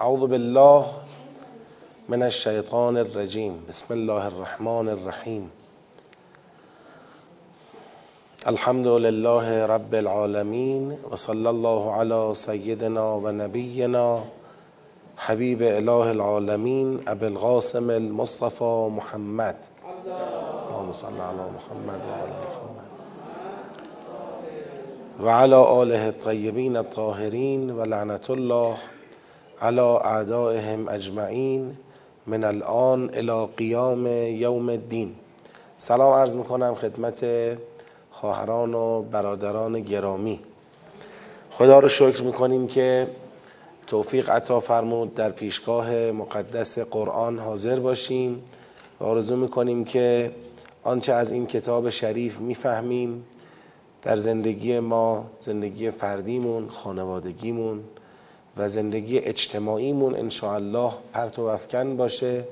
اعوذ بالله من الشیطان الرجیم بسم الله الرحمن الرحیم الحمد لله رب العالمین و صلی الله علی سیدنا و نبینا حبیب اله العالمین ابو القاسم المصطفى محمد. اللهم صل علی محمد و علی محمد. و علی آله الطیبین الطاهرین و لعنت الله على اعدائهم اجمعین من الان الى قیام یوم الدین. سلام عرض می‌کنم خدمت خواهران و برادران گرامی. خدا رو شکر می‌کنیم که توفیق عطا فرمود در پیشگاه مقدس قرآن حاضر باشیم. و آرزو می‌کنیم که آنچه از این کتاب شریف می‌فهمیم در زندگی ما زندگی فردیمون خانوادگیمون و زندگی اجتماعیمون انشاءالله و افکن باشه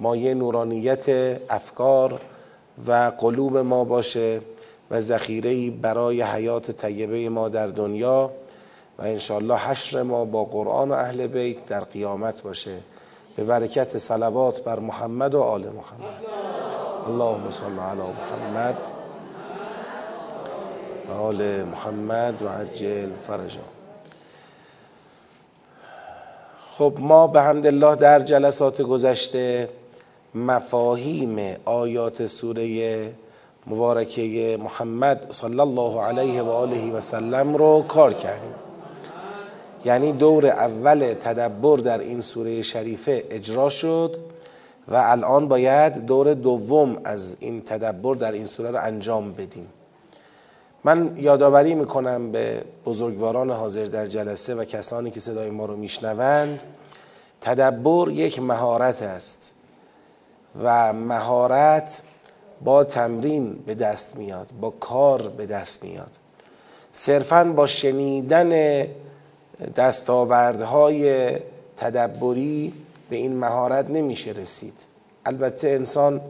مایه نورانیت افکار و قلوب ما باشه و ذخیره برای حیات طیبه ما در دنیا و انشاءالله حشر ما با قرآن و اهل بیت در قیامت باشه. به برکت صلوات بر محمد و آل محمد. اللهم صل علی محمد و آل محمد و عجل خب ما به حمد الله در جلسات گذشته مفاهیم آیات سوره مبارکه محمد صلی الله علیه و آله و سلم رو کار کردیم. یعنی دور اول تدبر در این سوره شریفه اجرا شد و الان باید دور دوم از این تدبر در این سوره رو انجام بدیم. من یادآوری می‌کنم به بزرگواران حاضر در جلسه و کسانی که صدای ما رو میشنوند تدبر یک مهارت است و مهارت با تمرین به دست میاد با کار به دست میاد. صرفا با شنیدن دستاوردهای تدبری به این مهارت نمیشه رسید. البته انسان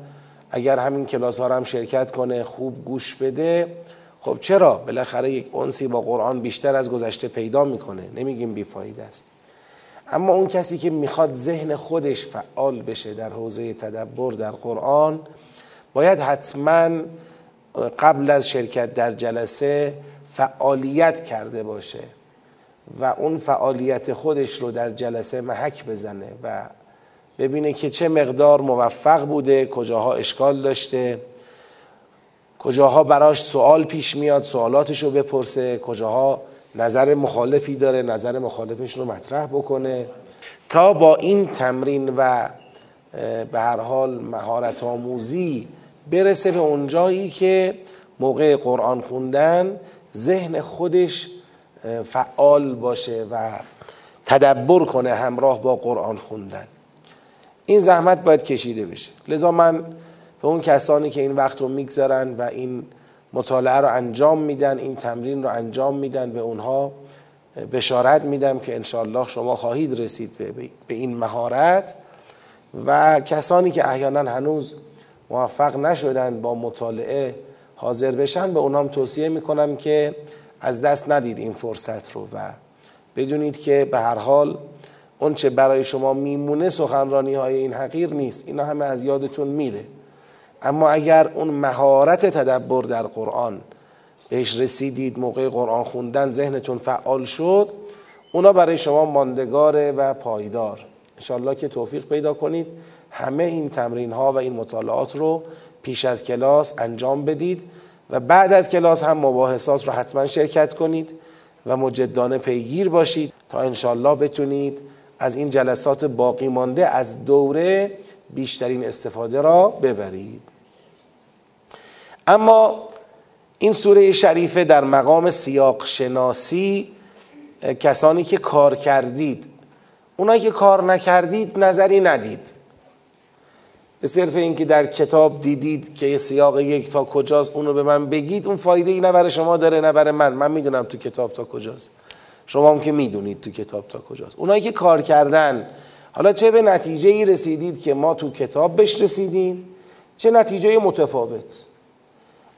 اگر همین کلاس ها هم شرکت کنه خوب گوش بده خب چرا بالاخره یک انسی با قرآن بیشتر از گذشته پیدا می‌کنه؟ نمیگیم بیفاید است. اما اون کسی که می‌خواد ذهن خودش فعال بشه در حوزه تدبر در قرآن باید حتما قبل از شرکت در جلسه فعالیت کرده باشه و اون فعالیت خودش رو در جلسه محک بزنه و ببینه که چه مقدار موفق بوده کجاها اشکال داشته. کجاها براش سوال پیش میاد سوالاتش رو بپرسه کجاها نظر مخالفی داره نظر مخالفش رو مطرح بکنه. تا با این تمرین و به هر حال مهارت آموزی برسه به اونجایی که موقع قرآن خوندن ذهن خودش فعال باشه و تدبر کنه همراه با قرآن خوندن. این زحمت باید کشیده بشه. لذا من به اون کسانی که این وقت رو می‌گذارن و این مطالعه رو انجام میدن این تمرین رو انجام میدن به اونها بشارت میدم که انشالله شما خواهید رسید به این مهارت. و کسانی که احیانا هنوز موفق نشدن با مطالعه حاضر بشن به اونام توصیه می‌کنم که از دست ندید این فرصت رو و بدونید که به هر حال اون چه برای شما میمونه سخنرانی های این حقیر نیست. اینا همه از یادتون میره. اما اگر اون مهارت تدبر در قرآن بهش رسیدید موقع قرآن خوندن ذهنتون فعال شد اونا برای شما ماندگاره و پایدار. انشالله که توفیق پیدا کنید. همه این تمرین ها و این مطالعات رو پیش از کلاس انجام بدید و بعد از کلاس هم مباحثات رو حتما شرکت کنید و مجدانه پیگیر باشید تا انشالله بتونید از این جلسات باقی مانده از دوره بیشترین استفاده را ببرید. اما این سوره شریفه در مقام سیاق شناسی کسانی که کار کردید اونایی که کار نکردید نظری ندید. به صرف اینکه در کتاب دیدید که سیاق یک تا کجاست اونو به من بگید اون فایده ای نه برای شما داره نه برای من. من می‌دونم تو کتاب تا کجاست. شما هم که می‌دونید تو کتاب تا کجاست. اونایی که کار کردن حالا چه به نتیجه ای رسیدید که ما تو کتاب بهش رسیدیم؟ چه نتیجه متفاوت؟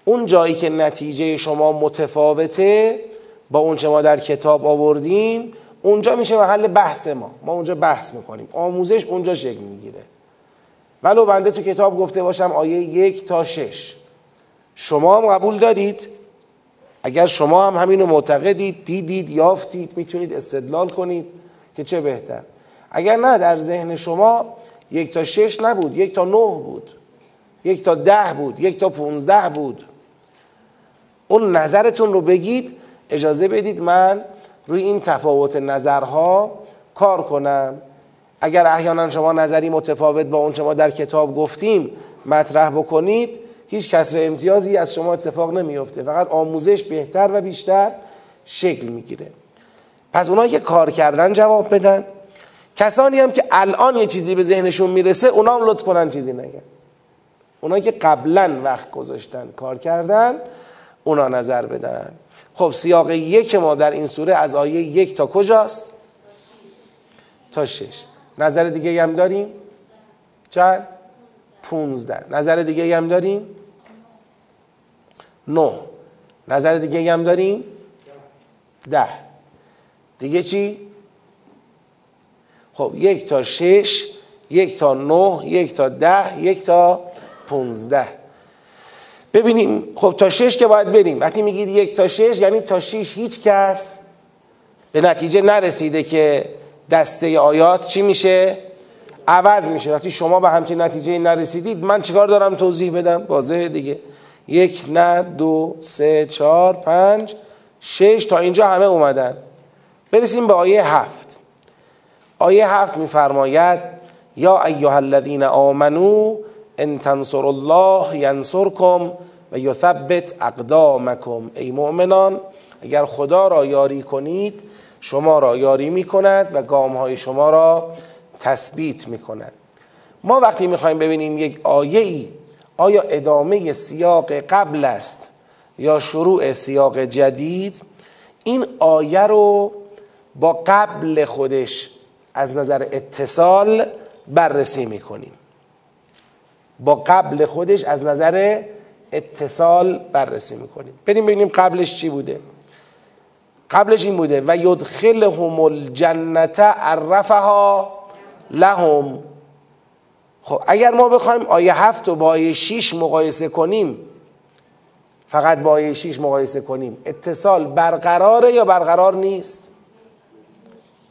اون جایی که نتیجه شما متفاوته با اون چه ما در کتاب آوردیم اونجا میشه محل بحث ما. ما اونجا بحث می‌کنیم. آموزش اونجا شکل می‌گیره. ولو بنده تو کتاب گفته باشم آیه یک تا شش. شما هم قبول دارید؟ اگر شما هم همینو معتقدید دیدید یافتید می‌تونید استدلال کنید که چه بهتر. اگر نه در ذهن شما یک تا شش نبود یک تا نه بود یک تا ده بود یک تا پونزده بود. اون نظرتون رو بگید اجازه بدید من روی این تفاوت نظرها کار کنم. اگر احیانا شما نظری متفاوت با اون شما در کتاب گفتیم مطرح بکنید. هیچ کسر امتیازی از شما اتفاق نمیفته فقط آموزش بهتر و بیشتر شکل می‌گیره. پس اونایی که کار کردن جواب بدن. کسانی هم که الان یه چیزی به ذهنشون می‌رسه اونا هم لطف کنن چیزی نگن. اونایی که قبلا وقت گذاشتن کار کردن اونا نظر بدن خب سیاق یک ما در این سوره از آیه یک تا کجاست؟ تا شش نظر دیگه هم داریم؟ چند؟ پونزده نظر دیگه هم داریم؟ نه نظر دیگه هم داریم؟ ده دیگه چی؟ خب یک تا شش یک تا نه یک تا ده یک تا پونزده ببینیم خب تا شش که باید بریم. وقتی میگید یک تا شش یعنی تا شش هیچ کس به نتیجه نرسیده که دسته آیات چی میشه؟ عوض میشه. وقتی شما به همچین نتیجه نرسیدید من چیکار دارم توضیح بدم؟ واضحه دیگه. یک نه دو سه چهار پنج شش تا اینجا همه اومدن. برسیم به آیه هفت. آیه هفت میفرماید یا ایها الذین آمنو ان تنصر الله ینصرکم و یثبت اقدامکم. ای مؤمنان اگر خدا را یاری کنید شما را یاری می کند و گام های شما را تثبیت می کند ما وقتی می‌خوایم ببینیم یک آیه ای آیا ادامه سیاق قبل است یا شروع سیاق جدید این آیه رو با قبل خودش از نظر اتصال بررسی می‌کنیم. با قبل خودش از نظر اتصال بررسی می‌کنیم. بریم ببینیم قبلش چی بوده. قبلش این بوده. و یدخلهم الجنت عرفها لهم. خب اگر ما بخوایم آیه هفت و با آیه شیش مقایسه کنیم فقط با آیه شیش مقایسه کنیم اتصال برقراره یا برقرار نیست؟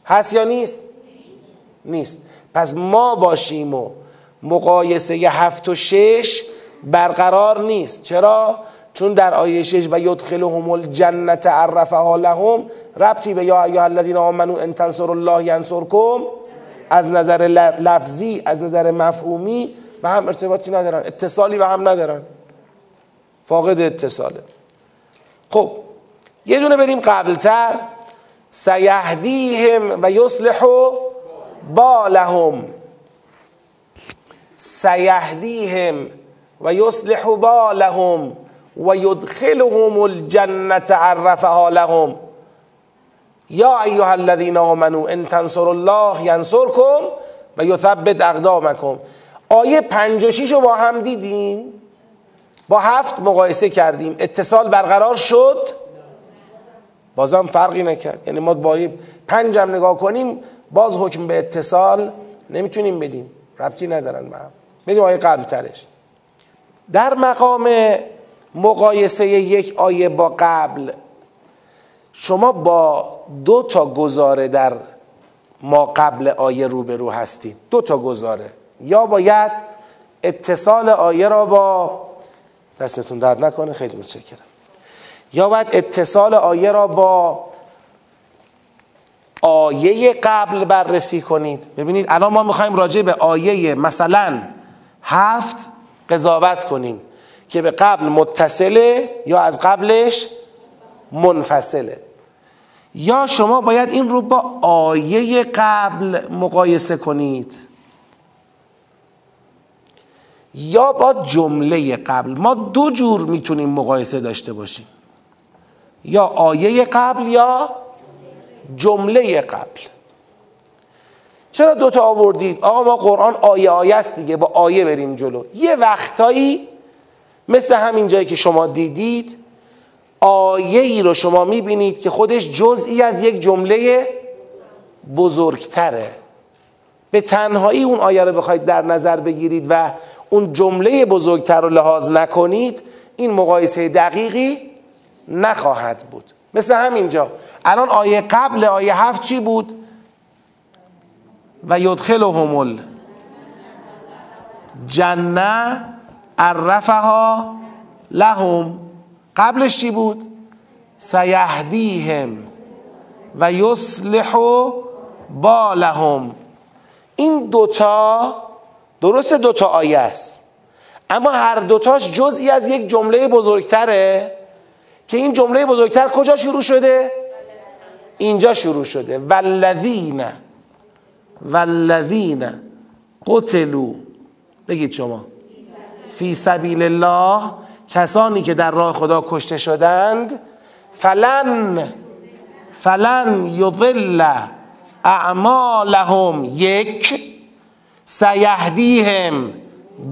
هست یا نیست؟ نیست. پس ما باشیم و مقایسه هفت و شش برقرار نیست. چرا؟ چون در آیه شش و یدخلهم الجنت عرفها لهم ربطی به یا ایها الذین آمنو ان تنصر الله ینصرکم از نظر لفظی از نظر مفهومی به هم ارتباطی ندارن اتصالی به هم ندارن. فاقد اتصاله. خب یه دونه بریم قبلتر. سیهدیهم و یصلح بالهم. سیهدیهم و یصلح بالهم و یدخلهم الجنت عرفها لهم. یا ایها الذین آمنو ان تنصر الله ینصرکم و یثبت اقدامکم. آیه 56 رو با هم دیدیم با هفت مقایسه کردیم. اتصال برقرار شد؟ بازم فرقی نکرد. یعنی ما با آیه پنج هم نگاه کنیم باز حکم به اتصال نمی‌تونیم بدیم. ربطی ندارن به هم. بریم آیه قبل ترش در مقام مقایسه یک آیه با قبل شما با دو تا گزاره در ما قبل آیه روبرو هستید. دو تا گزاره. یا باید اتصال آیه را با دستتون درد نکنه خیلی متشکرم. یا باید اتصال آیه را با آیه قبل بررسی کنید. ببینید الان ما می‌خوایم راجع به آیه مثلا هفت قضاوت کنیم که به قبل متصله یا از قبلش منفصله. یا شما باید این رو با آیه قبل مقایسه کنید. یا با جمله قبل. ما دو جور می‌تونیم مقایسه داشته باشیم. یا آیه قبل یا جمله قبل. چرا دوتا آوردید؟ آقا ما قرآن آیه آیه است دیگه با آیه بریم جلو. یه وقتایی مثل همین جایی که شما دیدید آیه ای رو شما می‌بینید که خودش جزئی از یک جمله بزرگتره. به تنهایی اون آیه رو بخواید در نظر بگیرید و اون جمله بزرگتر رو لحاظ نکنید این مقایسه دقیقی نخواهد بود. مثل همینجا. الان آیه قبل آیه هفت چی بود؟ و یدخلهم جنه عرفها لهم. قبلش چی بود؟ سیهدیهم و یصلح بالهم. این دوتا درست دوتا آیه است. اما هر دوتاش جزئی از یک جمله بزرگتره که این جمله بزرگتر کجا شروع شده؟ اینجا شروع شده. والذین والذین قتلوا. بگید شما. فی سبیل الله کسانی که در راه خدا کشته شدند فلن فلن یضل اعمالهم. یک سیهدیهم.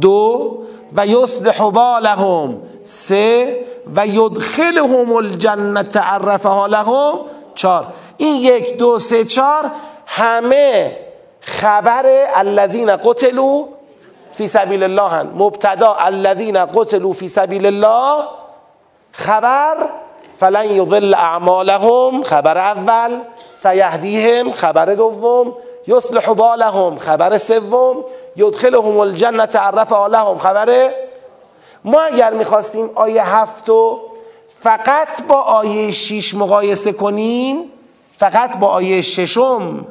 دو و یصلح بالهم. سه و یدخلهم الجنت عرفها لهم. چار این یک دو سه چار همه خبر الذین قتلوا فی سبیل الله هن. مبتدا الذین قتلوا فی سبیل الله خبر فلن یضل اعمالهم خبر اول سیهدیهم خبر دوم یصلح بالهم خبر سوم یدخلهم الجنت عرف لهم خبر ما اگر می‌خواستیم آیه هفتو فقط با آیه شیش مقایسه کنیم فقط با آیه ششم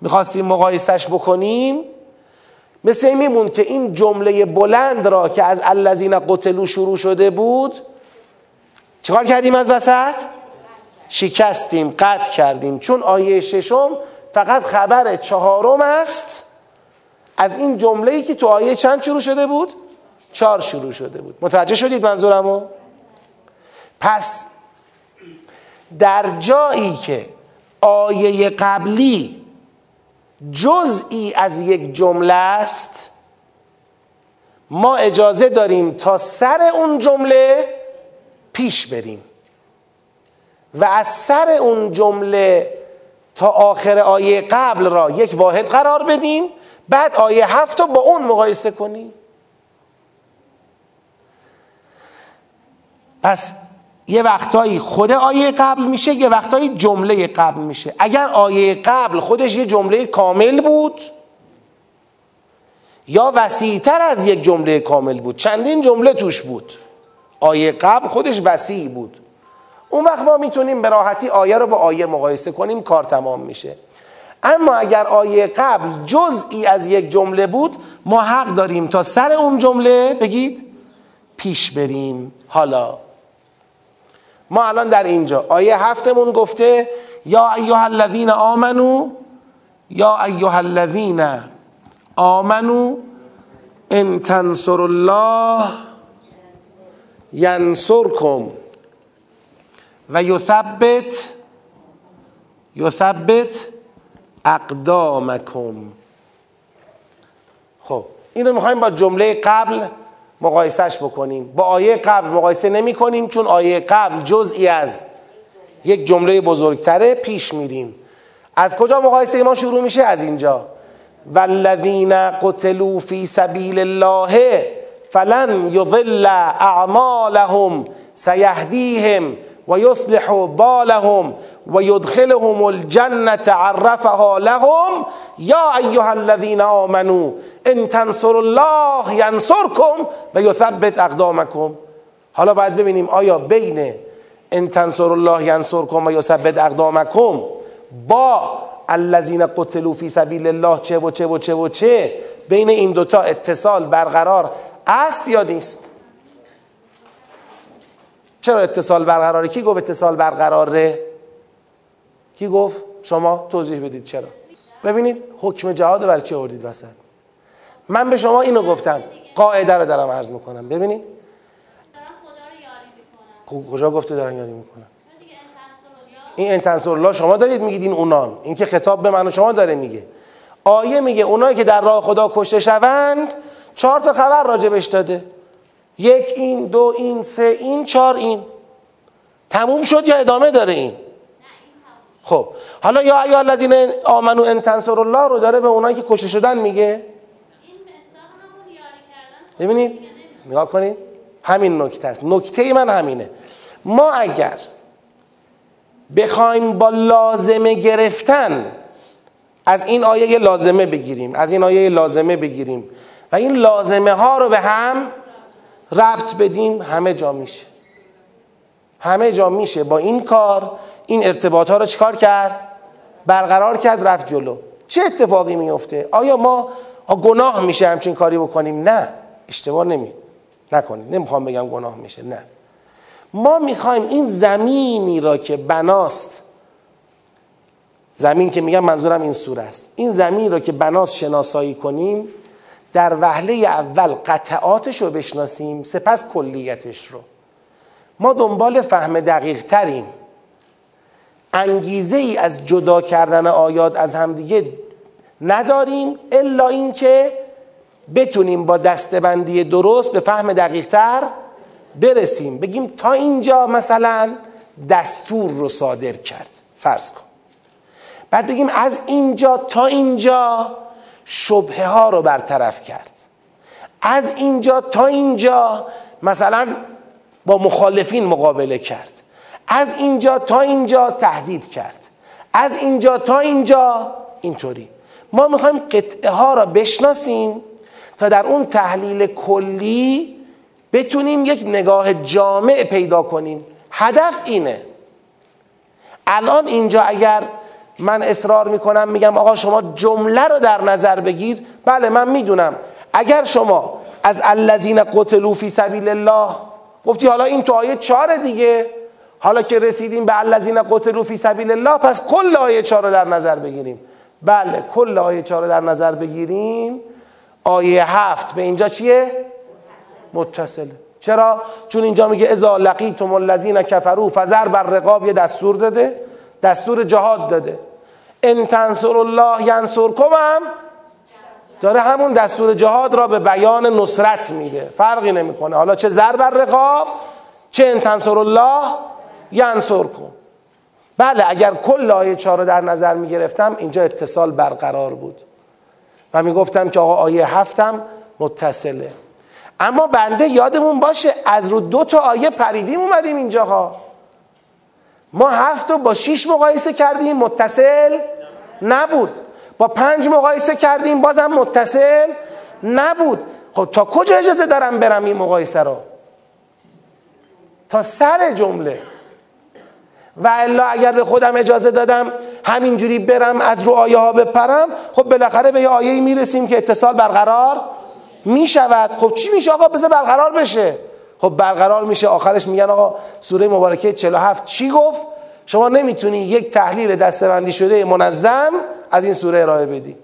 می‌خواستیم مقایسش بکنیم مثل این میمون که این جمله بلند را که از الذین قتلو شروع شده بود چیکار کردیم از وسط؟ شکستیم قطع کردیم چون آیه ششم فقط خبر چهارم است از این جمله ای که تو آیه چند شروع شده بود؟ چهار شروع شده بود متوجه شدید منظورمو؟ پس در جایی که آیه قبلی جزئی از یک جمله است. ما اجازه داریم تا سر اون جمله پیش بریم و از سر اون جمله تا آخر آیه قبل را یک واحد قرار بدیم بعد آیه هفت رو با اون مقایسه کنیم. پس یه وقتایی خود آیه قبل میشه یه وقتایی جمله قبل میشه. اگر آیه قبل خودش یه جمله کامل بود یا وسیعتر از یک جمله کامل بود چندین جمله توش بود. آیه قبل خودش وسیع بود. اون وقت ما می‌تونیم به راحتی آیه رو با آیه مقایسه کنیم کار تمام میشه. اما اگر آیه قبل جزئی از یک جمله بود ما حق داریم تا سر اون جمله بگید پیش بریم. حالا ما الان در اینجا. آیه هفتمون گفته یا ایها الذین آمنو یا ایها الذین آمنو ان تنصر الله ینصرکم و یثبت یثبت اقدامکم. خب اینو می‌خوایم با جمله قبل مقایسهش بکنیم. با آیه قبل مقایسه نمی کنیم چون آیه قبل جزئی از یک جمله بزرگتره پیش میریم. از کجا مقایسه ما شروع میشه؟ از اینجا. والذین قتلوا فی سبیل الله فلن یضل اعمالهم سیهدیهم و بالهم و یدخلهم الجنت عرفها لهم. یا ایها الذین آمنوا ان تنصروا الله ینصرکم و یثبت حالا باید ببینیم آیا بین ان تنصروا الله ینصرکم و یثبت اقدامکم با الذین قتلوا فی سبیل الله چه و چه و چه و چه؟ بین این دوتا اتصال برقرار است یا نیست؟ چرا اتصال برقراره؟ کی گفت اتصال برقراره؟ کی گفت؟ شما توضیح بدید چرا. ببینید حکم جهاد برای چی آوردید وسط؟ من به شما اینو گفتم. قاعده رو دارم عرض می‌کنم. ببینید. کجا گفته دارن یاری می‌کنن؟ این انتنصر شما دارید میگید این اونان. این که خطاب به من و شما داره میگه. آیه میگه اونایی که در راه خدا کشته شوند چهار تا خبر راجبش داده. یک این دو این سه این چهار این. تموم شد یا ادامه داره این؟ خب حالا یا ایها الذین آمنو ان تنصروا الله رو داره به اونایی که کشته شدن میگه؟ ببینید نگاه کنید. همین نکته است. نکته من همینه. ما اگر بخوایم با لازمه گرفتن از این آیه لازمه بگیریم از این آیه لازمه بگیریم. و این لازمه ها رو به هم ربط بدیم همه جا میشه. همه جا میشه. با این کار این ارتباط ها رو چکار کرد؟ برقرار کرد رفت جلو. چه اتفاقی میفته آیا ما گناه میشه همچین کاری بکنیم؟ نه. اشتباه نمی نکنید. نمی‌خوام بگم گناه میشه. نه. ما می‌خوایم این زمینی را که بناست زمین که میگم منظورم این سوره است. این زمین را که بناست شناسایی کنیم. در وهله اول قطعاتش رو بشناسیم سپس کلیتش رو. ما دنبال فهم دقیق تریم. انگیزه ای از جدا کردن آیات از همدیگه نداریم الا اینکه بتونیم با دستبندی درست به فهم دقیق تر برسیم. بگیم تا اینجا مثلا دستور رو صادر کرد. فرض کن. بعد بگیم از اینجا تا اینجا شبهه ها رو برطرف کرد. از اینجا تا اینجا مثلا با مخالفین مقابله کرد. از اینجا تا اینجا تهدید کرد. از اینجا تا اینجا اینطوری. ما می‌خوایم قطعه ها را بشناسیم تا در اون تحلیل کلی بتونیم یک نگاه جامع پیدا کنیم. هدف اینه. الان اینجا اگر من اصرار می‌کنم میگم آقا شما جمله رو در نظر بگیر. بله من می‌دونم. اگر شما از الذین قتلوا فی سبیل الله گفتی حالا این تو آیه چهار دیگه حالا که رسیدیم به الذین قتلوا فی سبیل الله پس کل آیه چهار رو در نظر بگیریم. بله کل آیه چهار رو در نظر بگیریم. آیه هفت به اینجا چیه؟ متصله چرا؟ چون اینجا میگه ازا لقیتم الذین کفروا فزر بر رقاب یه دستور داده دستور جهاد داده. ان تنصر الله ینصرکم هم داره همون دستور جهاد را به بیان نصرت میده فرقی نمی‌کنه. حالا چه زر بر رقاب چه ان تنصر الله ینصرکم. بله اگر کل آیه چهار رو در نظر می‌گرفتم اینجا اتصال برقرار بود. و می‌گفتم که آقا آیه هفتم متصله. اما بنده یادمون باشه از رو دو تا آیه پریدیم اومدیم اینجاها. ما هفت رو با شیش مقایسه کردیم متصل نبود. با پنج مقایسه کردیم بازم متصل نبود. خب تا کجا اجازه دارم برم این مقایسه رو؟ تا سر جمله. و الا اگر به خودم اجازه دادم همینجوری برم از رو آیه ها بپرم خب بالاخره به یه آیه می‌رسیم که اتصال برقرار می‌شود. خب چی میشه آقا؟ بذار برقرار بشه. خب برقرار میشه. آخرش میگن آقا سوره مبارکه 47 چی گفت؟ شما نمی‌تونی یک تحلیل دستبندی شده منظم از این سوره ارائه بدی.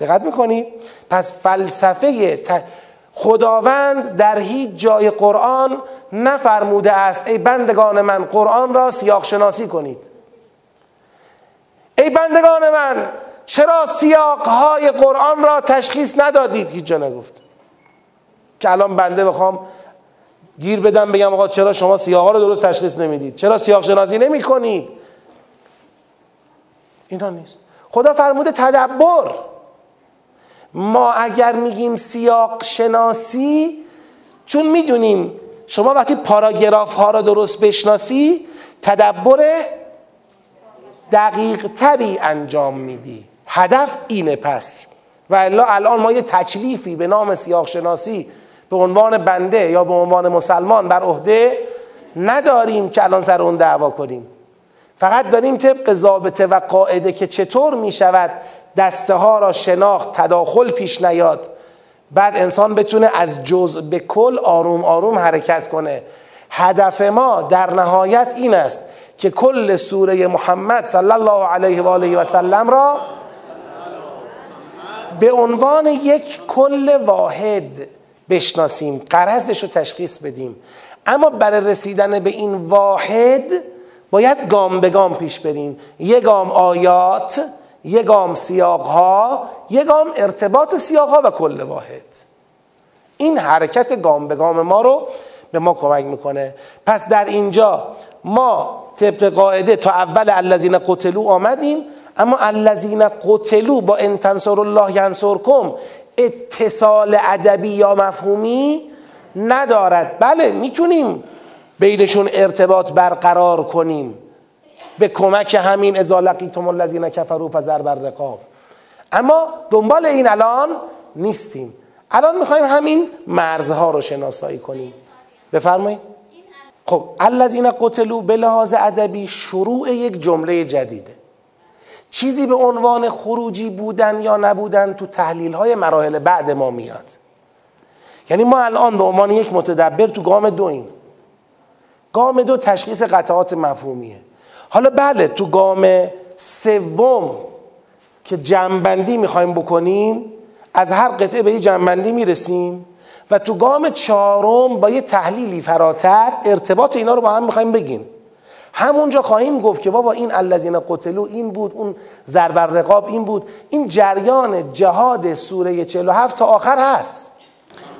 دقت می‌کنید پس فلسفه خداوند در هیچ جای قرآن نفرموده است ای بندگان من قرآن را سیاق شناسی کنید. ای بندگان من چرا سیاق های قرآن را تشخیص ندادید؟ هیچ جا نگفت. که الان بنده بخوام گیر بدم بگم آقا چرا شما سیاق ها رو درست تشخیص نمی‌دید؟ چرا سیاق شناسی نمی کنید اینا نیست. خدا فرموده تدبر. ما اگر میگیم سیاق شناسی چون می‌دونیم شما وقتی پاراگراف ها را درست بشناسی تدبر دقیق تری انجام میدی. هدف اینه پس. و الا الان ما یه تکلیفی به نام سیاق شناسی به عنوان بنده یا به عنوان مسلمان بر عهده نداریم که الان سر اون دعوا کنیم. فقط داریم طبق ضابطه و قاعده که چطور می شود دسته ها را شناخت تداخل پیش نیاد. بعد انسان بتونه از جزء به کل آروم آروم حرکت کنه. هدف ما در نهایت این است که کل سوره محمد صلی الله علیه و آله و سلم را به عنوان یک کل واحد بشناسیم قرضش رو تشخیص بدیم. اما برای رسیدن به این واحد باید گام به گام پیش بریم. یک گام آیات یک گام سیاق ها یک گام ارتباط سیاق ها و کل واحد. این حرکت گام به گام ما رو به ما کمک می‌کنه. پس در اینجا ما طبق قاعده تا اول الذین قتلو آمدیم اما الذین قتلو با ان الله ینصرکم اتصال ادبی یا مفهومی ندارد. بله می‌تونیم بینشون ارتباط برقرار کنیم. به کمک همین اذا لقیتم الذین کفروا فضرب الرقاب. اما دنبال این الان نیستیم. الان می‌خوایم همین مرزها رو شناسایی کنیم. بفرمایید. خب الذین قتلوا به لحاظ ادبی شروع یک جمله جدیده. چیزی به عنوان خروجی بودن یا نبودن تو تحلیل های مراحل بعد ما میاد. یعنی ما الان به عنوان یک متدبر تو گام دویم گام دو تشخیص قطعات مفهومیه. حالا بله تو گام سوم که جنبندی می‌خوایم بکنیم از هر قطعه به یه جنبندی می‌رسیم و تو گام چهارم با یه تحلیلی فراتر ارتباط اینا رو با هم می‌خوایم بگیم. همونجا خواهیم گفت که بابا این الذین قتلو این بود اون ضرب رقاب این بود. این جریان جهاد سوره 47 تا آخر هست.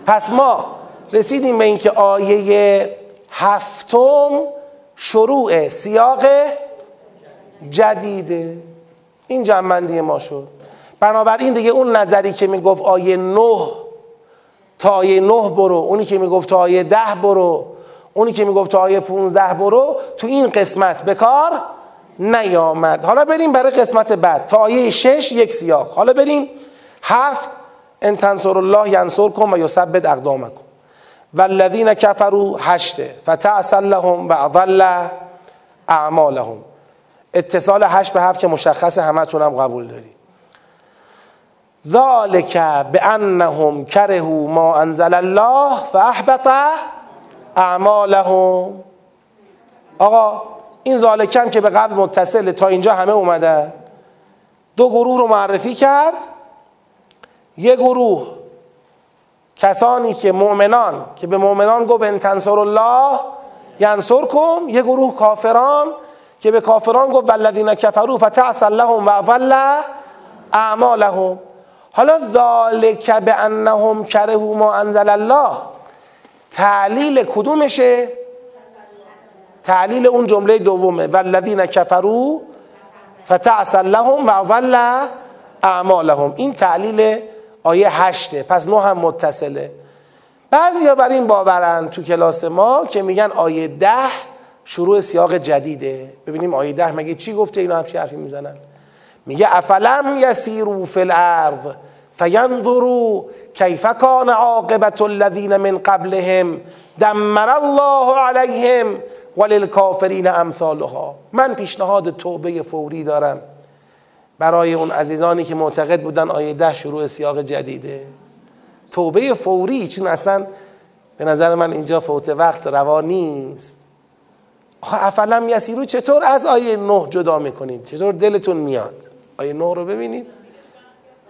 پس ما رسیدیم به اینکه آیه هفتم شروع سیاق جدیده این جنبندی ما شد. بنابراین دیگه اون نظری که می‌گفت آیه نه تا آیه نه برو. اونی که می‌گفت تا آیه ده برو. اونی که می‌گفت آیه 15 برو تو این قسمت به کار نیامد. حالا بریم برای قسمت بعد. تا آیه 6 یک سیاق. حالا بریم. هفت ان تنصر الله ینصرکم و یثبت اقدامکم. والذین کفروا هشته فتعسل لهم و اضل اعمالهم. اتصال هشت به هفت که مشخص همه هم قبول دارید. ذالک بانهم کرهوا ما انزل الله فاحبط اعمالهم آقا این ذالکم که به قبل متصل تا اینجا همه اومدن دو گروه رو معرفی کرد. یه گروه کسانی که مؤمنان که به مؤمنان گفت ان تنصر الله ینصرکم. یه گروه کافران که به کافران گفت والذین کفروا فتعسل لهم و ضل اعمالهم. حالا ذالک بانهم کرهوا ما انزل الله. تعلیل کدومشه؟ تعلیل اون جمله دومه. والذین کفروا فتعسل لهم و ضل اعمالهم. این تعلیل آیه هشته. پس نو هم متصله. بعضی بر این باورن تو کلاس ما که میگن آیه ده شروع سیاق جدیده. ببینیم آیه ده مگه چی گفته اینا همچی حرفی می‌زنن؟ میگه افلم یسیرو فی الارض؟ فینظروا کیف کان عاقبت الذین من قبلهم دمر الله علیهم وللکافرین امثالها من پیشنهاد توبه فوری دارم؟ برای اون عزیزانی که معتقد بودن آیه ده شروع سیاق جدیده. توبه فوری چون اصلا به نظر من اینجا فوت وقت روا نیست. افلم یسیرو چطور از آیه نه جدا می‌کنید؟ چطور دلتون میاد؟ آیه نه رو ببینید.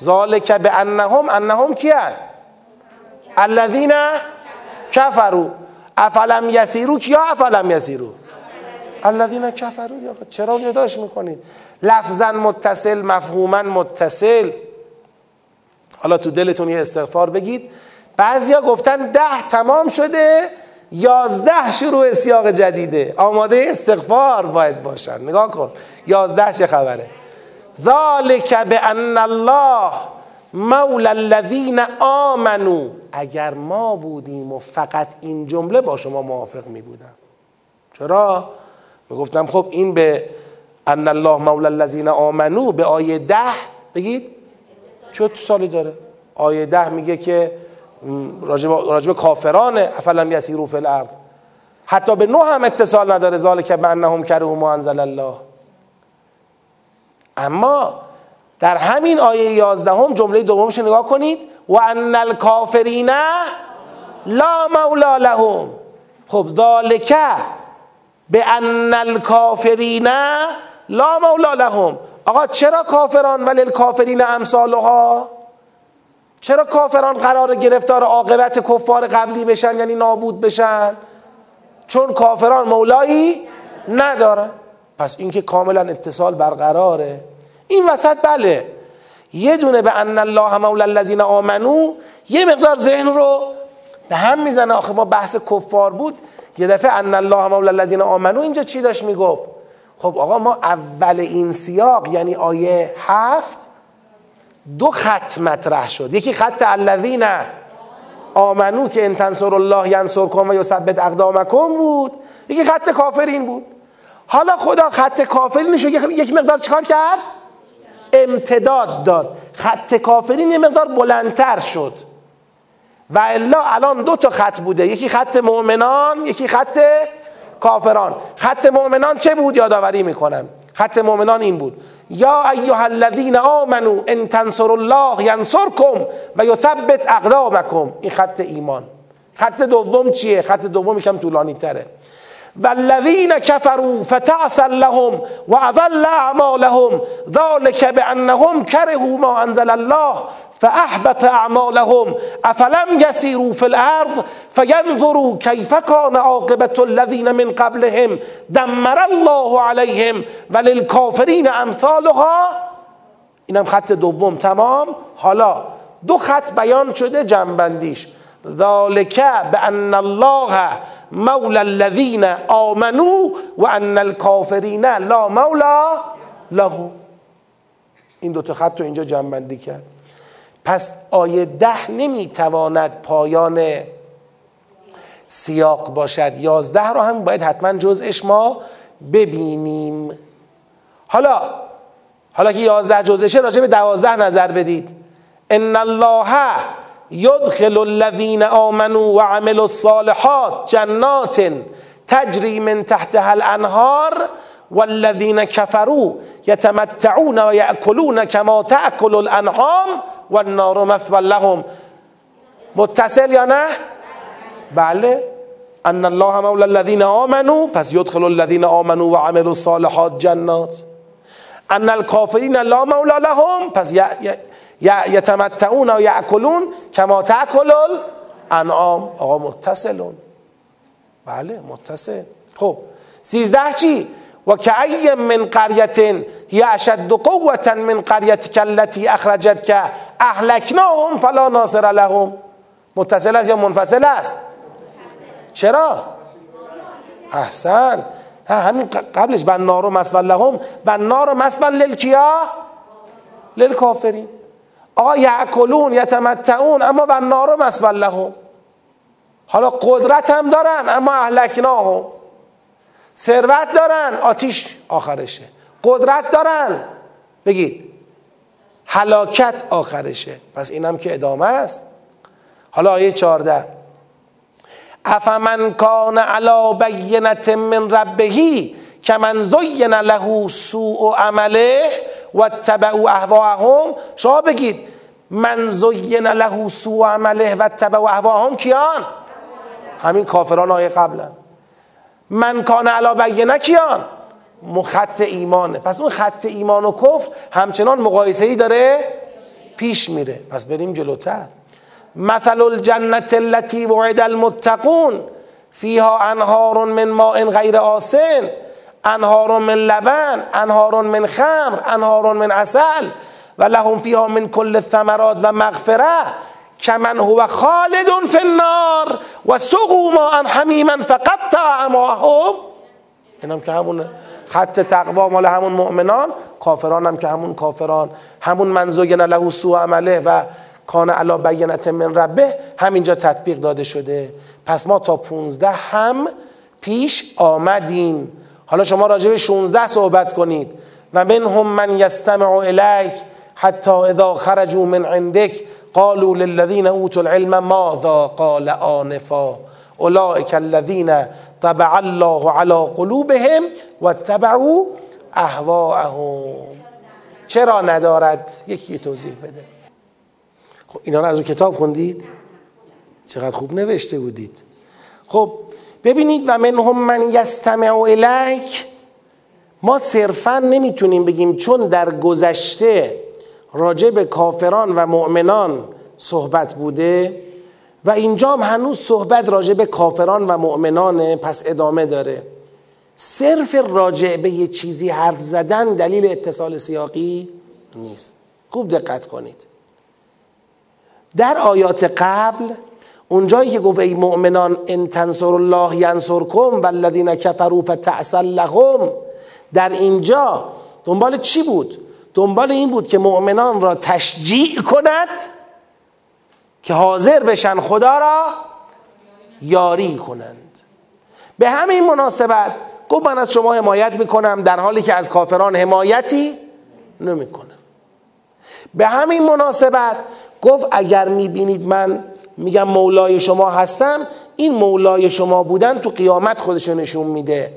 ذالک به انهم انهم کیان؟ الذین کفرو افلم یسیرو کیا افلم یسیرو الذین کفرو چرا یاداش می‌کنید؟ لفظا متصل مفهوما متصل. حالا تو دلتون یه استغفار بگید. بعضیا گفتن ده تمام شده یازده شروع سیاق جدیده. آماده استغفار باید باشن. نگاه کن. یازده چه خبره؟ ذالک ان الله مولا الذین آمنو اگر ما بودیم و فقط این جمله با شما موافق می بودم. چرا؟ می گفتم خب این به ان الله مولا الذین آمنو به آیه ده بگید. چه سالی داره؟ آیه ده میگه که راجب, راجب کافران افلم یسیرو فی الارض. حتی به نو هم اتصال نداره ذالک به انهم کرهوا ما انزل الله. اما در همین آیه یازدهم جمله دومش نگاه کنید. و ان الکافرین لا مولا لهم. خب ذالک به ان الکافرین لا مولا لهم. آقا چرا کافران ولی الکافرین امثالها؟ چرا کافران قرار گرفتار عاقبت کفار قبلی بشن یعنی نابود بشن؟ چون کافران مولایی ندارن. پس اینکه کاملا اتصال برقراره. این وسط بله. یه دونه به ان الله مولا الذین آمنو یه مقدار ذهن رو به هم می‌زنه. آخه ما بحث کفار بود. یه دفعه ان الله مولا الذین آمنو اینجا چی داشت می‌گفت؟ خب آقا ما اول این سیاق یعنی آیه هفت دو خط مطرح شد. یکی خط الذین آمنو که ان تنصر الله ینصرکم و یثبت اقدامکم بود. یکی خط کافرین بود. حالا خدا خط کافرینش یک مقدار چکار کرد؟ امتداد داد. خط کافرین یه مقدار بلندتر شد. و الا الان دو تا خط بوده. یکی خط مؤمنان یکی خط کافران. خط مؤمنان چه بود؟ یادآوری می‌کنم. خط مؤمنان این بود. یا ایها الذین آمنو ان تنصروا الله ینصرکم و یثبت اقدامکم. این خط ایمان. خط دوم چیه؟ خط دوم یکم طولانی تره والذین كفروا فتعسا لهم واضل اعمالهم. ذلك بانهم كرهوا ما انزل الله فاحبط اعمالهم. افلم يسيروا في الارض فينظروا كيف كان عاقبه الذين من قبلهم. دمر الله عليهم وللكافرين امثالها. اینم خط دوم تمام. حالا دو خط بیان شده جنبندیش. ذالک بان الله مولا الذین آمنو و ان الکافرین لا مولا له. این دوتا خط رو اینجا جنبندی کرد. پس آیه ده نمی‌تواند پایان سیاق باشد. یازده رو هم باید حتما جزش ما ببینیم. حالا حالا که یازده جزشه راجع به دوازده نظر بدید. ان الله یدخل الذین آمنوا و الصالحات جنات تجری من تحتها الانهار والذین كفروا یتمتعون و یأکلون کما تأکل الانعام والنار مثوى لهم. متصل یا نه؟ بله. ان الله مولا الذین آمنوا پس یدخل الذین آمنوا و الصالحات جنات. ان الكافرین لا مولا لهم پس یتمتعون و یعکلون کما تاکل انعام آقا متصلون. بله متصل. خب سیزده چی؟ و که من قریت هی اشد قوتا من قریت کلتی اخرجت که اهلکناهم فلا ناصر لهم. متصل است یا منفصل است؟ چرا؟ احسن. همین قبلش و نارو مسول لهم و نارو مسول للکیا؟ للکافرین. آقا یعکلون یتمتعون اما و نارو مسول لهم. حالا قدرت هم دارن اما اهلکناهم. ثروت دارن آتیش آخرشه. قدرت دارن. بگید هلاکت آخرشه. پس اینم که ادامه است. حالا آیه چارده افمن کان علا بینت من ربهی که من زین له سوء عمله و تبعو اهواهم. شما بگید من زین له سوء عمله و تبعو اهواهم کیان؟ همین کافران آیه قبلا من کان علا بینه کیان؟ خط ایمانه. پس اون خط ایمان و کفر همچنان مقایسه ای داره پیش میره. پس بریم جلوتر. مثل الجنت التي وعد المتقون. فيها انهار من ماء غیر آسن. انهار من لبن انهار من خمر انهار من عسل و لهم فيها من كل الثمرات و مغفره کمن هو خالد فی النار و سقوا ماء حمیما فقط اعماهم اینم که همون خط تقوا مال همون مؤمنان کافران هم که همون کافران. همون منزوگن له سوء عمله و کان علا بینت من ربه همینجا تطبیق داده شده. پس ما تا 15 هم پیش آمدیم. حالا شما راجع به 16 صحبت کنید. و منهم من یستمع الیک حتی اذا خرجوا من عندك قالوا للذين اوتوا العلم ماذا قال آنفا. اولئك الذين طبع الله على قلوبهم واتبعوا اهواءهم. چرا ندارد؟ یکی توضیح بده. خب اینا رو از کتاب خوندید؟ چقدر خوب نوشته بودید. خب ببینید و منهم من یستمع الیک. ما صرفا نمی‌تونیم بگیم چون در گذشته راجع به کافران و مؤمنان صحبت بوده و اینجا هم هنوز صحبت راجع به کافران و مؤمنانه پس ادامه داره. صرف راجع به یه چیزی حرف زدن دلیل اتصال سیاقی نیست. خوب دقت کنید. در آیات قبل اونجایی که گفت ای مؤمنان ان تنصر الله ینصرکم والذین کفروا فتعسل لهم. در اینجا دنبال چی بود؟ دنبال این بود که مؤمنان را تشجیع کند که حاضر بشن خدا را یاری کنند. به همین مناسبت گفت من از شما حمایت می‌کنم در حالی که از کافران حمایتی نمی‌کنم. به همین مناسبت گفت اگر می‌بینید من میگم مولای شما هستم این مولای شما بودن تو قیامت خودش نشون میده.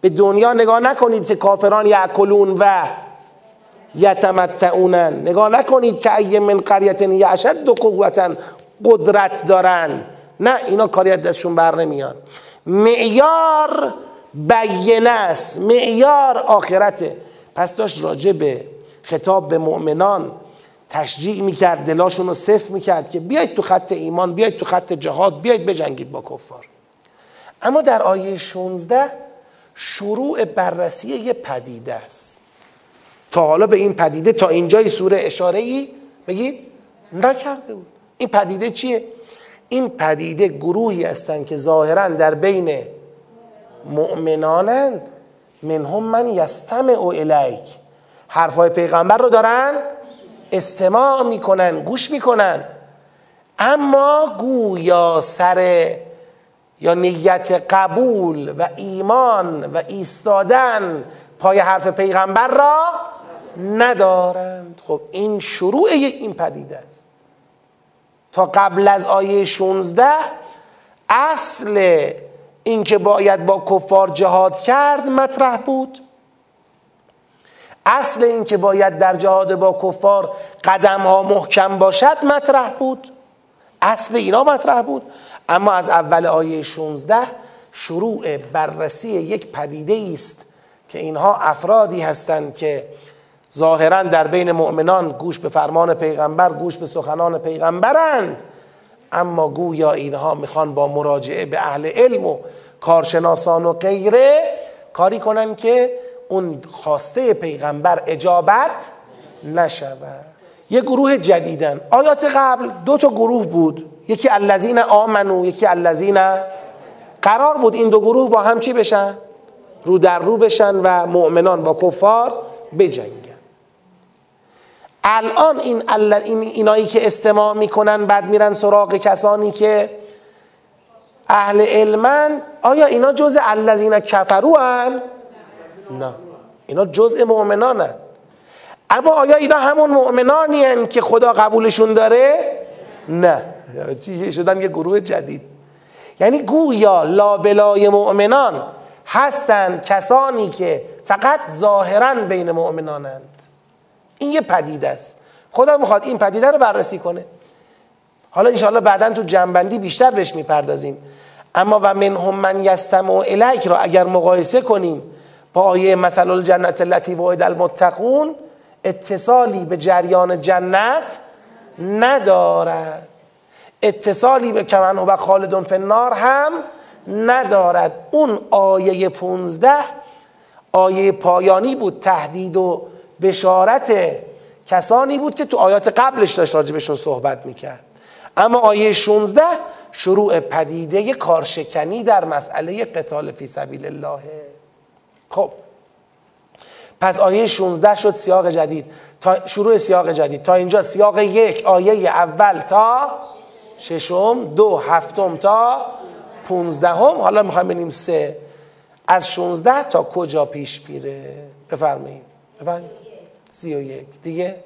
به دنیا نگاه نکنید که کافران یعکلون و یتمتعونن نگاه نکنید که ای من قریت یعشد و قوتا قدرت دارن. نه اینا کاری از دستشون بر نمیاد معیار بینه است. معیار آخرته. پس داشت راجع به خطاب به مؤمنان تشجیع می‌کرد دلاشون رو صف می‌کرد که بیاید تو خط ایمان بیاید تو خط جهاد بیاید بجنگید با کفار. اما در آیه 16 شروع بررسی یه پدیده است. تا حالا به این پدیده تا اینجای سوره اشاره ای بگید نکرده بود. این پدیده چیه؟ این پدیده گروهی هستند که ظاهرا در بین مؤمنانند. منهم من یستمع الیک. حرفای پیغمبر رو دارن؟ استماع می‌کنن گوش می‌کنن. اما گویا سر یا نیت قبول و ایمان و ایستادن پای حرف پیغمبر را ندارند. خب این شروع این پدیده است. تا قبل از آیه 16 اصل اینکه باید با کفار جهاد کرد مطرح بود. اصل اینکه باید در جهاد با کفار قدم ها محکم باشد مطرح بود. اصل اینا مطرح بود. اما از اول آیه 16 شروع بررسی یک پدیده است که اینها افرادی هستند که ظاهرا در بین مؤمنان گوش به فرمان پیغمبر گوش به سخنان پیغمبرند. اما گویا اینها می‌خوان با مراجعه به اهل علم و کارشناسان و غیره کاری کنن که اون خواسته پیغمبر اجابت نشود. یه گروه جدیدن. آیات قبل دو تا گروه بود. یکی الذین آمنو یکی الذین قرار بود این دو گروه با هم چی بشن؟ رو در رو بشن و مؤمنان با کفار بجنگن. الان این, این اینایی که استماع می‌کنن بعد میرن سراغ کسانی که اهل علمن آیا اینا جز الذین کفرو هن؟ نه. اینا جزء مؤمنانن. اما آیا اینا همون مؤمنانی هن که خدا قبولشون داره؟ نه. چی شدن یه گروه جدید. یعنی گویا لابلای مؤمنان هستند کسانی که فقط ظاهرا بین مؤمنانند. این یه پدیده است. خدا می‌خواد این پدیده رو بررسی کنه. حالا انشاءالله بعدا تو جنبندی بیشتر بهش می‌پردازیم. اما و منهم من یستمع الیک را اگر مقایسه کنیم آیه مثل الجنت التي وعد المتقون اتصالی به جریان جنت ندارد. اتصالی به کمن و خالدون فنار هم ندارد. اون آیه پونزده آیه پایانی بود تهدید و بشارت کسانی بود که تو آیات قبلش داشت راجبشون صحبت می‌کرد. اما آیه 16 شروع پدیده کارشکنی در مسئله قتال فی سبیل الله. خب. پس آیه 16 شد سیاق جدید. تا شروع سیاق جدید. تا اینجا سیاق یک آیه اول تا ششم دو هفتم تا پونزدهم. حالا می‌خوایم ببینیم سه. از 16 تا کجا پیش میره؟ بفرمایید. بفرمایید. سی و یک. دیگه؟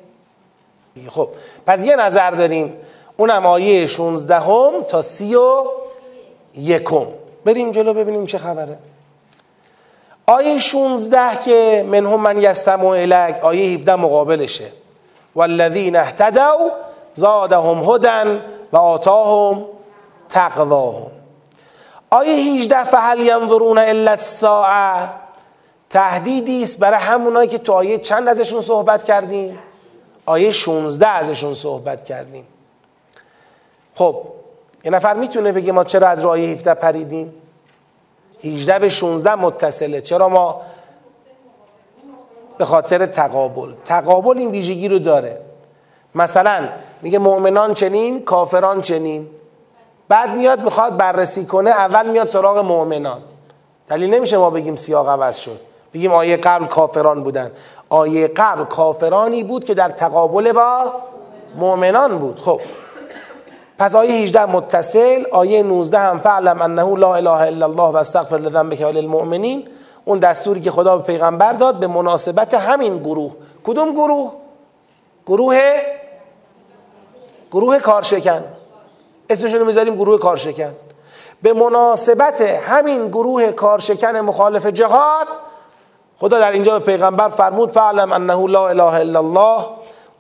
خب. پس یه نظر داریم. اونم آیه 16 هم تا سی و یکم. بریم جلو ببینیم چه خبره. آیه 16 که منهم من یستم و الک آیه 17 مقابلشه. والذین اهتدوا زادهم هدن و آتاهم تقواهم. آیه 18 فهل ینظرون الا الساعه تهدیدی است برای همونایی که تو آیه چند ازشون صحبت کردیم؟ آیه 16 ازشون صحبت کردیم. خب یه نفر می‌تونه بگه ما چرا از آیه 17 پریدیم؟ 18 به 16 متصله. چرا ما به خاطر تقابل؟ تقابل این ویژگی رو داره. مثلا میگه مؤمنان چنین کافران چنین. بعد میاد می‌خواد بررسی کنه اول میاد سراغ مؤمنان. دلیل نمیشه ما بگیم سیاق عوض شد. بگیم آیه قبل کافران بودن. آیه قبل کافرانی بود که در تقابل با مؤمنان بود. خب پس آیه 18 متصل آیه 19 هم فعلم انه لا اله الا الله و استغفر لذنبک اون دستوری که خدا به پیغمبر داد به مناسبت همین گروه. کدوم گروه؟ گروه گروه کارشکن. اسمشون می‌ذاریم گروه کارشکن. به مناسبت همین گروه کارشکن مخالف جهاد خدا در اینجا به پیغمبر فرمود فعلم انه لا اله الا الله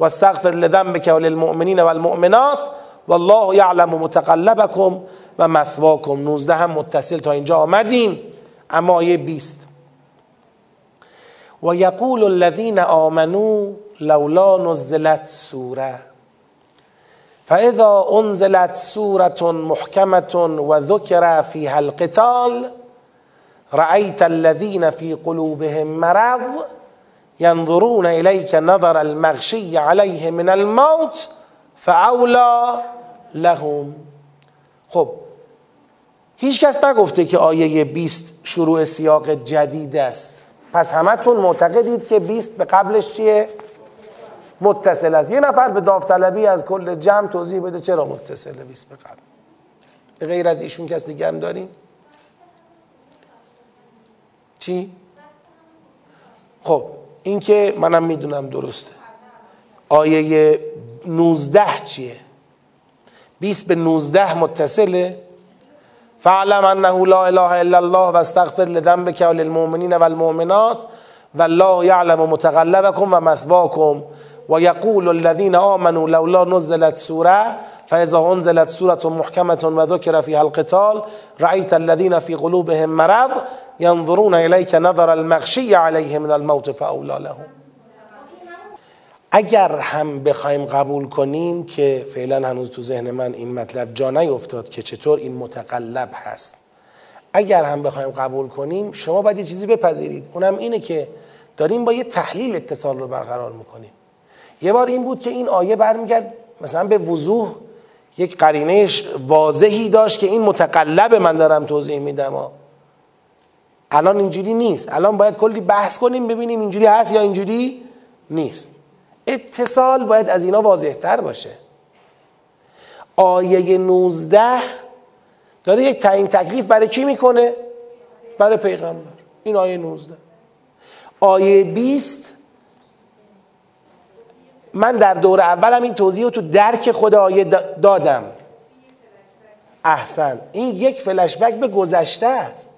و استغفر لذنبک وللمؤمنین والمؤمنات والله یعلم متقلبکم و مثواکم. 19 هم متصل تا اینجا آمدیم اما آیه 20 و یقول الذین آمنوا لولا نزلت سوره. فاذا انزلت سوره محکمه و ذکر فیها القتال رأيت الذين في قلوبهم مرض ينظرون إليك نظر المغشي عليه من الموت فاولا لهم خب هیچ کس نگفته که آیه 20 شروع سیاق جدید است پس همتون معتقدید که 20 به قبلش چیه؟ متصل است یه نفر به داوطلبی از کل جمع توضیح بده چرا متصله 20 به قبل به غیر از ایشون کس دیگه هم داریم؟ چی؟ خب این که منم می‌دونم درسته آیه 19 چیه؟ 20 به 19 متصله؟ فعلم انه لا اله الا الله و استغفر لذنبک وللمؤمنین والمؤمنات والله یعلم متقلبکم و مسواکم. و یقول الذین آمنوا لولا نزلت سوره فاذا انزلت سوره محکمه و ذکر القتال رأیت الذین فی قلوبهم مرض ينظرون الیک نظر المغشی علیه من الموت فاولا لهم. اگر هم بخوایم قبول کنیم که فعلا هنوز تو ذهن من این مطلب جا نیفتاد که چطور این متقلب هست. اگر هم بخوایم قبول کنیم شما باید یه چیزی بپذیرید. اونم اینه که داریم با یه تحلیل اتصال رو برقرار می‌کنیم. یه بار این بود که این آیه برمیگرد مثلا به وضوح. یک قرینه واضحی داشت که این متقلب من دارم توضیح میدم. الان اینجوری نیست. الان باید کلی بحث کنیم ببینیم اینجوری هست یا اینجوری نیست. اتصال باید از اینا واضح تر باشه. آیه 19 داره یک تعیین تکلیف برای کی می‌کنه؟ برای پیغمبر. این آیه 19 آیه 20 من در دور اولم این توضیح رو تو درک خود آیه دادم. احسن. این یک فلشبک به گذشته است.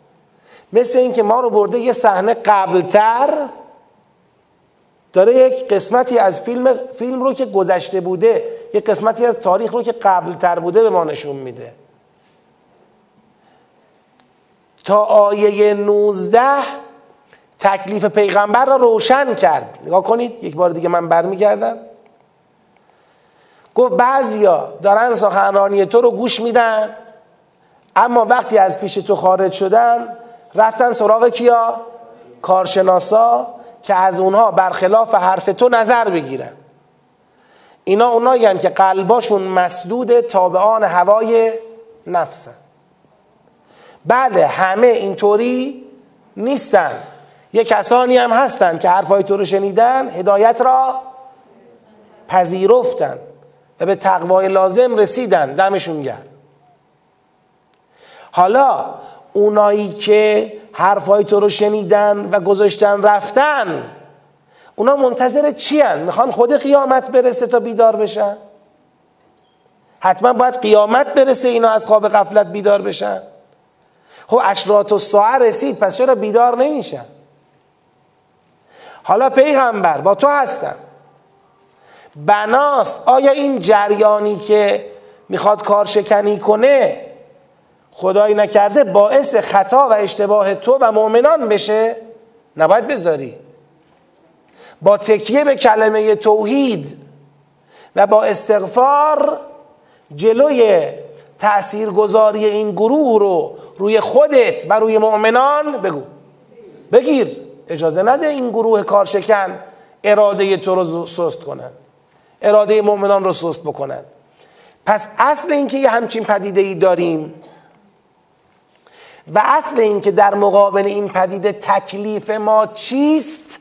مثل اینکه ما رو برده یه صحنه قبلتر داره یک قسمتی از فیلم فیلم رو که گذشته بوده یک قسمتی از تاریخ رو که قبل تر بوده به ما نشون میده. تا آیه 19 تکلیف پیغمبر را روشن کرد. نگاه کنید یک بار دیگه من برمیگردم. گفت بعضیا دارن سخنرانی تو رو گوش میدن اما وقتی از پیش تو خارج شدن رفتن سراغ کیا؟ کارشناسا. که از اونها برخلاف حرف تو نظر بگیرن. اینا اونایی که قلباشون مسدود تابعان هوای نفسن. بله همه اینطوری نیستن. یه کسانی هم هستن که حرفای تو رو شنیدن هدایت را پذیرفتن و به تقوای لازم رسیدن. دمشون گرد حالا اونایی که حرفای تو رو شنیدن و گذاشتن رفتن. اونا منتظر چی هن؟ می‌خوان خود قیامت برسه تا بیدار بشن؟ حتما باید قیامت برسه اینا از خواب قفلت بیدار بشن. خب اشرات و ساعه رسید پس چرا بیدار نمیشن؟ حالا پیغمبر با تو هستم. بناست آیا این جریانی که می‌خواد کارشکنی کنه خدایی نکرده باعث خطا و اشتباه تو و مؤمنان بشه؟ نباید بذاری. با تکیه به کلمه توحید و با استغفار جلوی تاثیرگذاری این گروه رو روی خودت و روی مؤمنان بگو. بگیر. اجازه نده این گروه کارشکن اراده تو رو سست کنن. اراده مؤمنان رو سست بکنن. پس اصل اینکه یه همچین پدیده ای داریم و اصل اینکه در مقابل این پدیده تکلیف ما چیست؟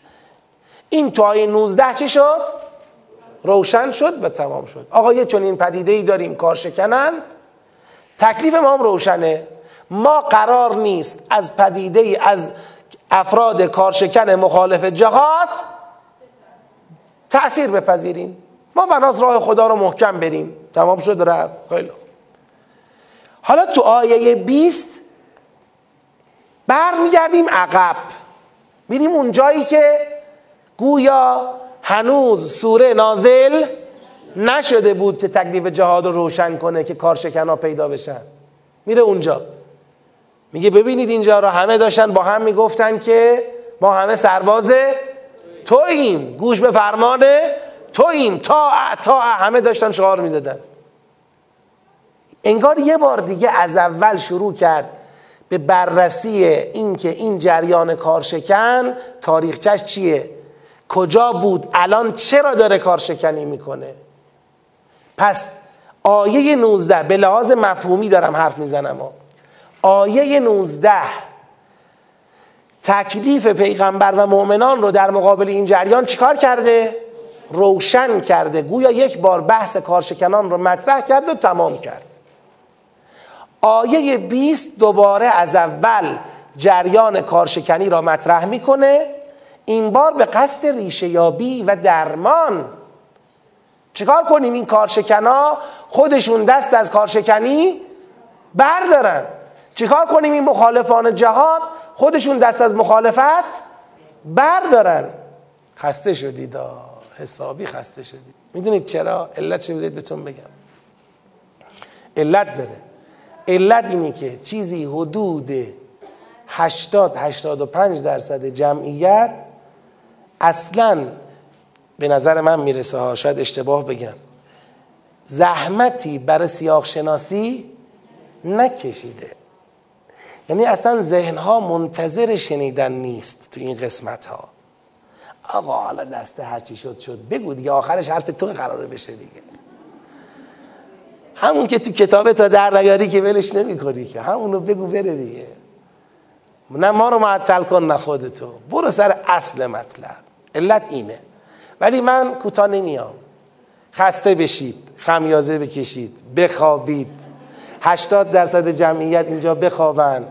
این تو آیه 19 چی شد؟ روشن شد و تمام شد. آقا یه چون این پدیده ای داریم کار شکنند تکلیف ما هم روشنه. ما قرار نیست از پدیده ای از افراد کارشکن مخالف جهات تأثیر بپذیریم. ما بناس راه خدا رو محکم بریم. تمام شد رفت. خیلی حالا تو آیه 20 برمیگردیم عقب. میریم اون جایی که گویا هنوز سوره نازل نشده بود که تکلیف جهاد رو روشن کنه که کارشکنا پیدا بشن. میره اونجا. میگه ببینید اینجا رو همه داشتن با هم می‌گفتن که ما همه سرباز توییم. گوش به فرمان توییم. تا تا همه داشتن شعار می‌دادن. انگار یه بار دیگه از اول شروع کرد به بررسی اینکه این جریان کارشکن تاریخچش چیه؟ کجا بود؟ الان چرا داره کارشکنی می‌کنه؟ پس آیه 19 به لحاظ مفهومی دارم حرف می‌زنم آیه 19 تکلیف پیغمبر و مؤمنان رو در مقابل این جریان چیکار کرده؟ روشن کرده. گویا یک بار بحث کارشکنان رو مطرح کرد و تمام کرد. آیه 20 دوباره از اول جریان کارشکنی را مطرح می‌کنه. این بار به قصد ریشه یابی و درمان. چیکار کنیم؟ این کارشکنا خودشون دست از کارشکنی بردارن. چیکار کنیم؟ این مخالفان جهاد خودشون دست از مخالفت بردارن. خسته شدید حسابی خسته شدید می‌دونید چرا؟ علت چه بهتون بگم. علت داره. علت اینه که چیزی حدود 80 85 درصد جمعیت اصلا به نظر من می‌رسه ها شاید اشتباه بگم. زحمتی برای سیاق شناسی نکشیده. یعنی اصلا ذهنها منتظر شنیدن نیست تو این قسمت ها آقا حالا دسته هرچی شد شد. بگو دیگه آخرش حرف تو قراره بشه دیگه. همون که تو کتابه تا در نیاری که ولش نمی کنی که. همونو بگو بره دیگه. نه ما رو معطل کن نه خودتو. برو سر اصل مطلب. علت اینه. ولی من کوتاه نمیام. خسته بشید خمیازه بکشید بخوابید. هشتاد درصد جمعیت اینجا بخوابن.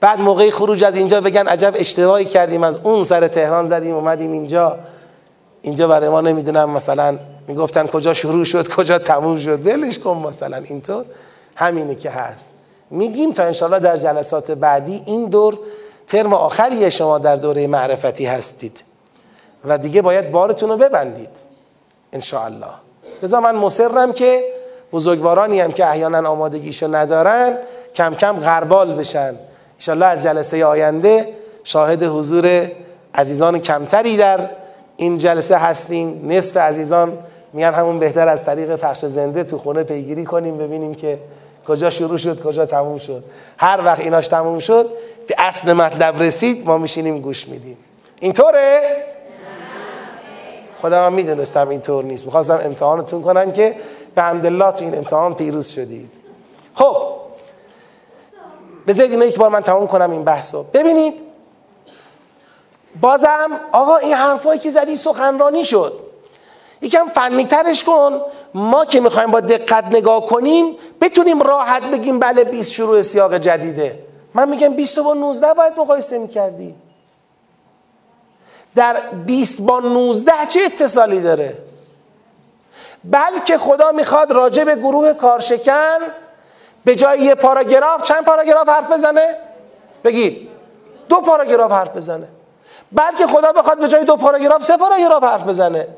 بعد موقع خروج از اینجا بگن عجب اشتباهی کردیم از اون سر تهران زدیم اومدیم اینجا. اینجا برای ما نمی‌دونم مثلا می‌گفتن کجا شروع شد کجا تموم شد. ولش کن مثلا. اینطور همینه که هست. میگیم تا انشالله در جلسات بعدی این دور ترم آخری شما در دوره معرفتی هستید و دیگه باید بارتون رو ببندید. انشاءالله. لذا من مصرم که بزرگوارانی هم که احیانا آمادگیشو ندارن کم کم غربال بشن. انشاءالله از جلسه آینده شاهد حضور عزیزان کمتری در این جلسه هستیم. نصف عزیزان میان همون بهتر از طریق پخش زنده تو خونه پیگیری کنیم ببینیم که کجا شروع شد کجا تموم شد. هر وقت ایناش تموم شد به اصل مطلب رسید ما میشینیم گوش میدیم. اینطوره؟ خدا من می‌دونستم اینطور نیست. می‌خواستم امتحانتون کنم که به حمدالله تو این امتحان پیروز شدید. خب بذارید اینو یک بار من تمام کنم این بحثو. ببینید بازم آقا این حرفایی که زدی سخنرانی شد. یکم فنی ترش کن. ما که می‌خوایم با دقت نگاه کنیم بتونیم راحت بگیم بله 20 شروع سیاق جدیده. من میگم 20 با 19 باید مقایسه می‌کردی. در 20 با 19 چه اتصالی داره؟ بلکه خدا می‌خواد راجع به گروه کارشکن به جای یه پاراگراف چند پاراگراف حرف بزنه؟ بگید دو پاراگراف حرف بزنه. بلکه خدا بخواد به جای دو پاراگراف سه پاراگراف حرف بزنه.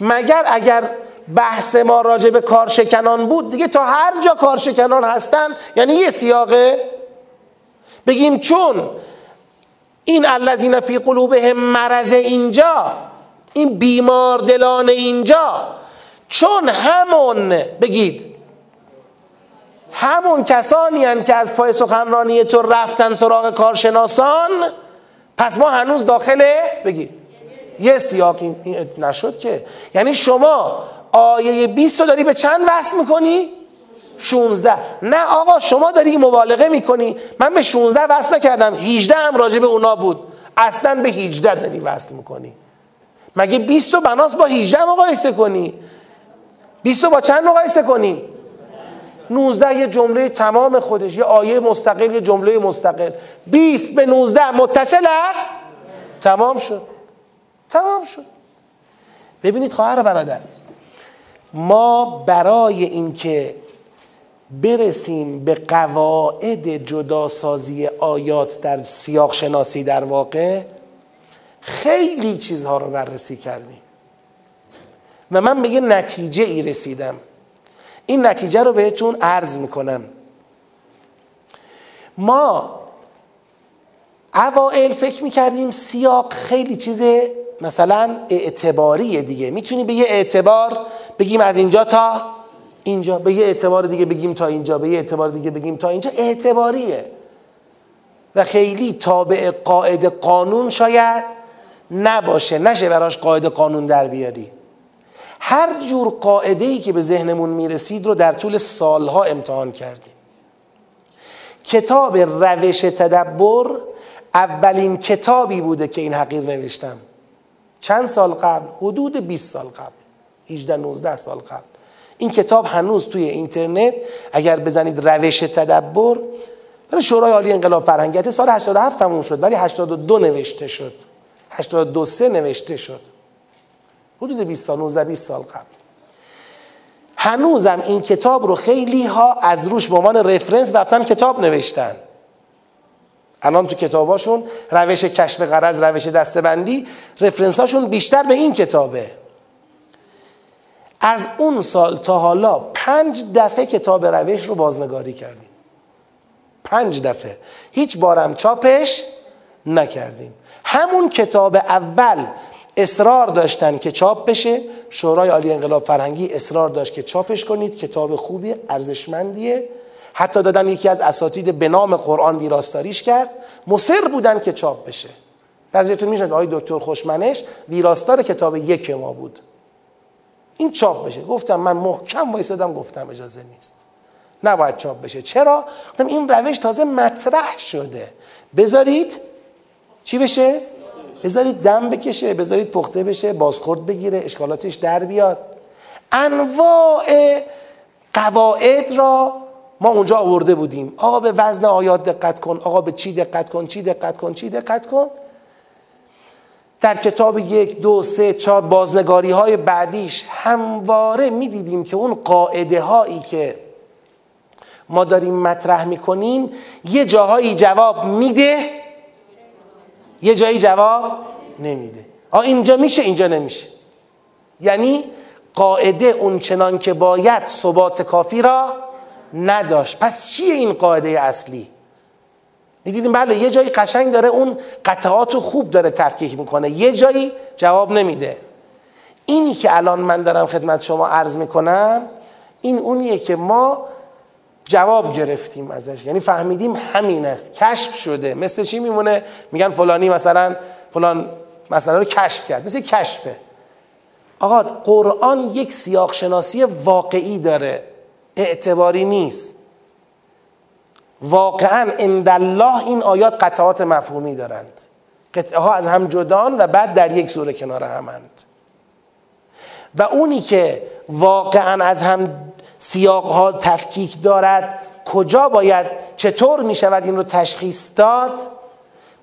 مگر اگر بحث ما راجع به کارشکنان بود دیگه تا هر جا کارشکنان هستن یعنی یه سیاقه. بگیم چون این الذین فی قلوبهم مرض اینجا این بیمار دلان اینجا چون همون بگید همون کسانی هن که از پای سخنرانی تو رفتن سراغ کارشناسان پس ما هنوز داخل بگید یه سیاق این نشد که. یعنی شما آیه 20 رو داری به چند وصل می‌کنی؟ 16 نه آقا شما داری مبالغه می‌کنی. من به 16 وصل نکردم. 18 هم راجع به اونا بود. اصلا به 18 داری وصل می‌کنی. مگه 20 رو بناس با 18 مقایسه کنی؟ 20 رو با چند مقایسه کنی؟ 19 یه جمله تمام خودش. یه آیه مستقل یه جمله مستقل. 20 به 19 متصل است؟ تمام شد. تمام شد. ببینید خواهر برادر ما برای اینکه برسیم به قواعد جداسازی آیات در سیاق شناسی در واقع خیلی چیزها رو بررسی کردیم. و من به یه نتیجه ای رسیدم. این نتیجه رو بهتون عرض می‌کنم. ما اوائل فکر می‌کردیم سیاق خیلی چیز مثلا اعتباریه دیگه. می‌تونی به یه اعتبار بگیم از اینجا تا اینجا. به یه اعتبار دیگه بگیم تا اینجا. به یه اعتبار دیگه بگیم تا اینجا. اعتباریه. و خیلی تابع قاعده قانون شاید نباشه. نشه براش قاعده قانون در بیاری. هر جور قاعده ای که به ذهنمون می‌رسید رو در طول سالها امتحان کردیم. کتاب روش تدبر اولین کتابی بوده که این حقیر نوشتم. چند سال قبل؟ حدود 20 سال قبل. 18 19 سال قبل. این کتاب هنوز توی اینترنت. اگر بزنید روش تدبر برای شورای عالی انقلاب فرهنگیت سال 87 تموم شد ولی 82 نوشته شد. 82 سه نوشته شد. حدود 20 سال 19 20 سال قبل. هنوزم این کتاب رو خیلی ها از روش به عنوان رفرنس رفتن کتاب نوشتن. الان تو کتاباشون روش کشف قرض روش دستبندی رفرنساشون بیشتر به این کتابه. از اون سال تا حالا پنج دفعه کتاب روش رو بازنگاری کردیم. پنج دفعه. هیچ بارم چاپش نکردیم. همون کتاب اول اصرار داشتن که چاپ بشه. شورای عالی انقلاب فرهنگی اصرار داشت که چاپش کنید. کتاب خوبی ارزشمندیه. حتی دادن یکی از اساتید به نام قرآن ویراستاریش کرد. مصر بودن که چاپ بشه. بعضیتون میشنید آقای دکتر خوشمنش ویراستار کتاب یک ما بود. این چاپ بشه. گفتم من محکم وایسادم گفتم اجازه نیست. نباید چاپ بشه. چرا؟ گفتم این روش تازه مطرح شده. بذارید چی بشه؟ بذارید دم بکشه بذارید پخته بشه بازخورد بگیره اشکالاتش در بیاد. انواع قواعد را ما اونجا آورده بودیم. آقا به وزن آیات دقت کن. آقا به چی دقت کن؟ چی دقت کن؟ چی دقت کن؟ در کتاب یک دو سه چهار بازنگاری های بعدیش همواره می‌دیدیم که اون قاعده هایی که ما داریم مطرح می‌کنیم یه جاهایی جواب میده یه جایی جواب نمیده. آ اینجا میشه اینجا نمیشه. یعنی قاعده اون چنان که باید ثبات کافی را نداشت. پس چیه این قاعده اصلی؟ می‌دیدیم بله یه جایی قشنگ داره اون قطعات خوب داره تفکیک می‌کنه. یه جایی جواب نمیده. اینی که الان من دارم خدمت شما عرض می‌کنم این اونیه که ما جواب گرفتیم ازش. یعنی فهمیدیم همین است. کشف شده. مثل چی میمونه؟ میگن فلانی مثلا فلان مثلا رو کشف کرد. مثل کشفه. آقا قرآن یک سیاق شناسی واقعی داره. اعتباری نیست. واقعا عند الله این آیات قطعات مفهومی دارند. قطعه ها از هم جدان و بعد در یک سوره کنار همند و اونی که واقعا از هم سیاق ها تفکیک دارد کجا باید چطور می شود این رو تشخیص داد؟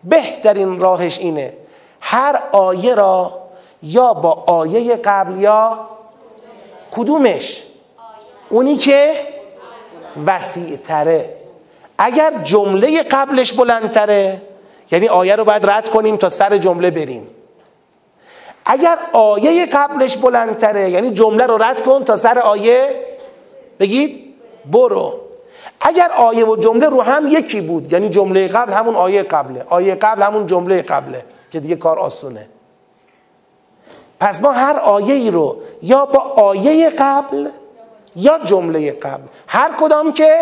بهترین راهش اینه هر آیه را یا با آیه قبل یا کدومش؟ اونی که وسیع تره اگر جمله قبلش بلندتره یعنی آیه رو باید رد کنیم تا سر جمله بریم. اگر آیه قبلش بلندتره یعنی جمله رو رد کن تا سر آیه بگید برو. اگر آیه و جمله رو هم یکی بود یعنی جمله قبل همون آیه قبله. آیه قبل همون جمله قبله که دیگه کار آسونه. پس ما هر آیه ای رو یا با آیه قبل یا جمله قبل. هر کدام که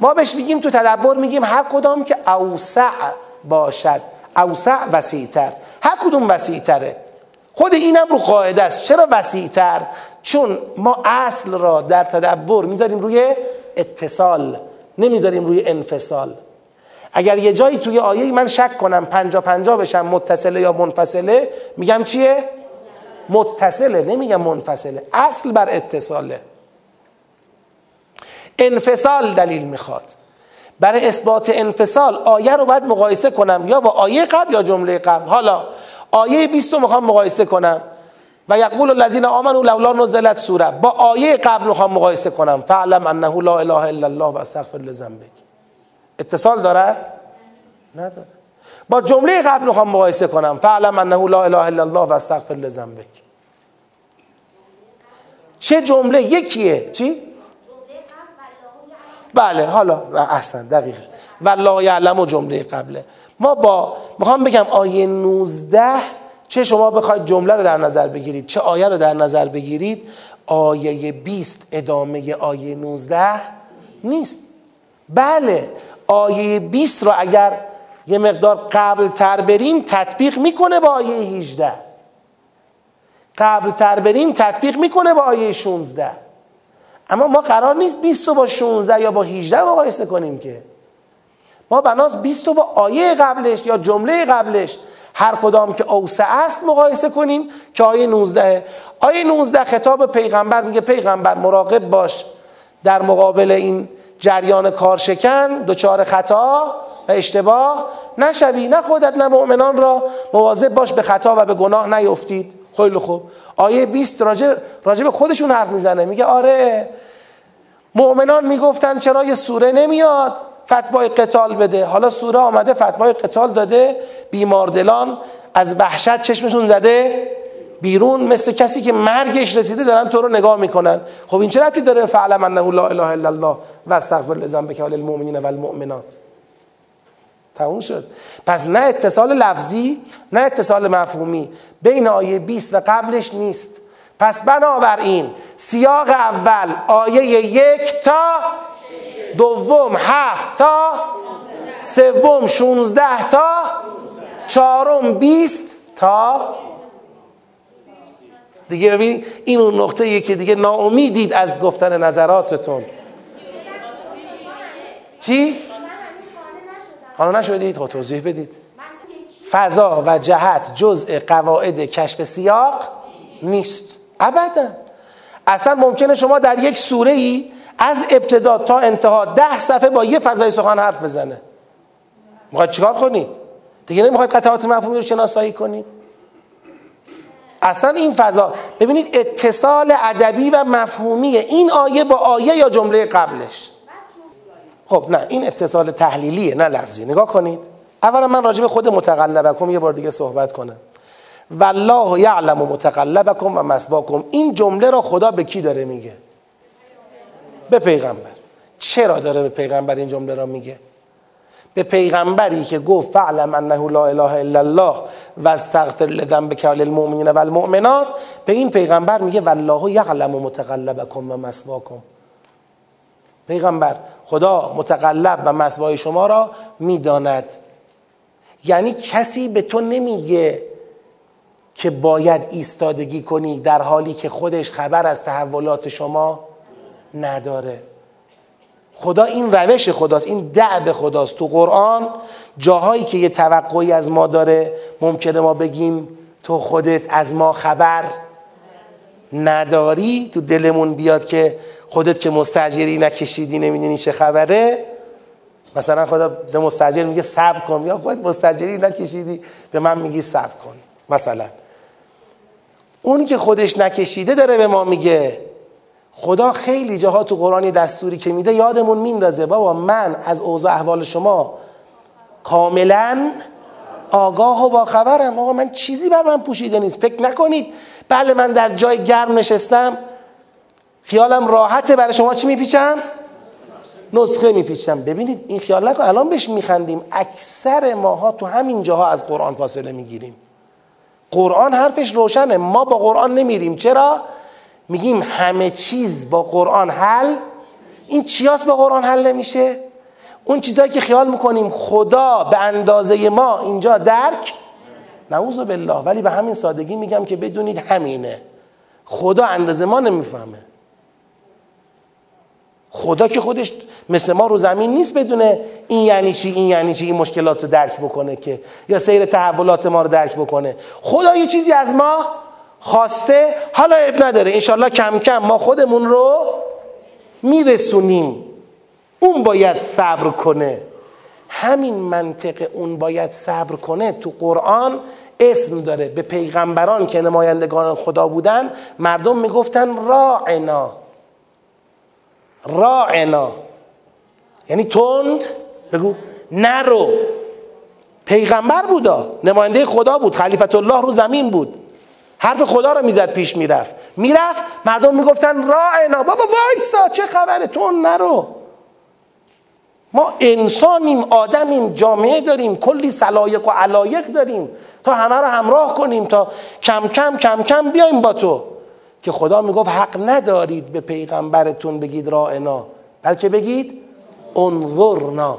ما بهش میگیم تو تدبر میگیم هر کدام که اوسع باشد اوسع وسیعتر. هر کدوم وسیعتره. خود اینم رو قاعده است. چرا وسیعتر؟ چون ما اصل را در تدبر می‌ذاریم روی اتصال نمی‌ذاریم روی انفصال. اگر یه جایی توی آیه من شک کنم پنجا پنجا بشم متصله یا منفصله میگم چیه؟ متصله نمیگم منفصله. اصل بر اتصاله. انفصال دلیل می‌خواد. برای اثبات انفصال آیه رو باید مقایسه کنم. یا با آیه قبل یا جمله قبل. حالا آیه 20 رو می‌خوام مقایسه کنم. و یقول الذین آمنوا لولا نزلت سوره. با آیه قبل می‌خوام مقایسه کنم. فعلم انه لا اله الا الله و استغفر لذنبک. اتصال داره؟ نداره. با جمله قبل می‌خوام مقایسه کنم. فعلم انه لا اله الا الله و استغفر لذنبک. چه جمله؟ یکیه. چی؟ بله حالا احسن دقیقه. والله یعلم و جمله قبله. ما با می‌خوام بگم آیه 19 چه شما بخواید جمله رو در نظر بگیرید چه آیه رو در نظر بگیرید آیه 20 ادامه آیه 19 نیست. بله آیه 20 رو اگر یه مقدار قبل تر برین تطبیق می‌کنه با آیه 18 قبل تر برین تطبیق می‌کنه با آیه 16 اما ما قرار نیست 20 رو با 16 یا با 18 مقایسه کنیم که. ما بناس 20 رو با آیه قبلش یا جمله قبلش هر کدام که اوسع است مقایسه کنیم که آیه 19 آیه 19 خطاب پیغمبر میگه پیغمبر مراقب باش در مقابل این جریان کارشکن دچار خطا و اشتباه نشوی نه خودت نه مؤمنان را مواظب باش به خطا و به گناه نیفتید. خیلی خوب. آیه 20 راجع, راجع به خودشون حرف می‌زنه. میگه آره مؤمنان می‌گفتن چرا یه سوره نمیاد؟ فتوای قتال بده. حالا سوره آمده فتوای قتال داده. بیماردلان از وحشت چشمشون زده. بیرون مثل کسی که مرگش رسیده دارن تو رو نگاه می‌کنن. خب این چه ربطی داره؟ فعلم انه لا اله الا الله و استغفر لذنبک وللمؤمنین والمؤمنات. تموم شد. پس نه اتصال لفظی نه اتصال مفهومی. بین آیه 20 و قبلش نیست. پس بنابراین سیاق اول آیه یک تا دوم هفت تا سوم شونزده تا چهارم بیست تا دیگه ببین این اون نقطه که دیگه ناامیدید از گفتن نظراتتون. چی؟ حالا نشدید؟ خب توضیح بدید. فضا و جهت جزء قواعد کشف سیاق نیست. ابدا. اصلا ممکنه شما در یک سوره ای از ابتدا تا انتها ده صفحه با یه فضای سخن حرف بزنه. می‌خواید چیکار کنید؟ دیگه نمی‌خواید قطعات مفهومی رو شناسایی کنید. اصلا این فضا ببینید اتصال ادبی و مفهومی این آیه با آیه یا جمله قبلش. خب نه این اتصال تحلیلیه نه لفظی. نگاه کنید. اولا من راجع به خود متقلبکم یه بار دیگه صحبت کنم. والله یعلم متقلبکم و مسواکم. این جمله را خدا به کی داره میگه؟ به پیغمبر. چرا داره به پیغمبر این جمله را میگه؟ به پیغمبری که گفت فعلم انه لا اله الا الله و استغفر لذنبک وللمؤمنین والمؤمنات. به این پیغمبر میگه والله یعلم متقلبکم و مسواکم. پیغمبر. خدا متقلب و مسوای شما را می‌داند. یعنی کسی به تو نمیگه که باید ایستادگی کنی در حالی که خودش خبر از تحولات شما نداره. خدا این روش خداست این دعب خداست. تو قرآن جاهایی که یه توقعی از ما داره ممکنه ما بگیم تو خودت از ما خبر نداری. تو دلمون بیاد که خودت که مستجری نکشیدی نمی‌دونی چه خبره. مثلا خدا به مستجر میگه صبر کن. یا خودت مستجری نکشیدی به من میگی صبر کن. مثلا. اون که خودش نکشیده داره به ما میگه. خدا خیلی جاها تو قرآنی دستوری که میده یادمون میندازه. بابا من از اوضاع احوال شما کاملا آگاه و با خبرم آقا من چیزی بر من پوشیده نیست. فکر نکنید. بله من در جای گرم نشستم. خیالم راحته. برای شما چی میپیچم؟ نسخه میپیچم. ببینید این خیال نکن. الان بهش میخندیم. اکثر ماها تو همین جاها از قرآن فاصله می‌گیریم. قرآن حرفش روشنه. ما با قرآن نمیریم. چرا؟ میگیم همه چیز با قرآن حل. این چیاست با قرآن حل نمیشه؟ اون چیزهایی که خیال می‌کنیم خدا به اندازه ما اینجا درک نعوذ بالله. ولی به همین سادگی میگم که بدونید همینه. خدا اندازه ما نمی‌فهمه. خدا که خودش مثل ما رو زمین نیست بدونه این یعنی چی این یعنی چی این مشکلات رو درک بکنه که یا سیر تحولات ما رو درک بکنه. خدا یه چیزی از ما خواسته حالا اب نداره. انشالله کم کم ما خودمون رو میرسونیم. اون باید صبر کنه. همین منطق اون باید صبر کنه تو قرآن اسم داره. به پیغمبران که نمایندگان خدا بودن مردم می‌گفتن راعنا. راعنا. یعنی تند؟ بگو. نرو. پیغمبر بودا. نماینده خدا بود. خلیفت الله رو زمین بود. حرف خدا رو می‌زد پیش می‌رفت. می‌رفت مردم می‌گفتن راعنا. بابا وایسا چه خبره؟ تون نرو. ما انسانیم آدمیم جامعه داریم کلی سلایق و علایق داریم. تا همه رو همراه کنیم تا کم کم کم کم بیایم با تو. که خدا می‌گفت حق ندارید به پیغمبرتون بگید رائنا بلکه بگید انظرنا.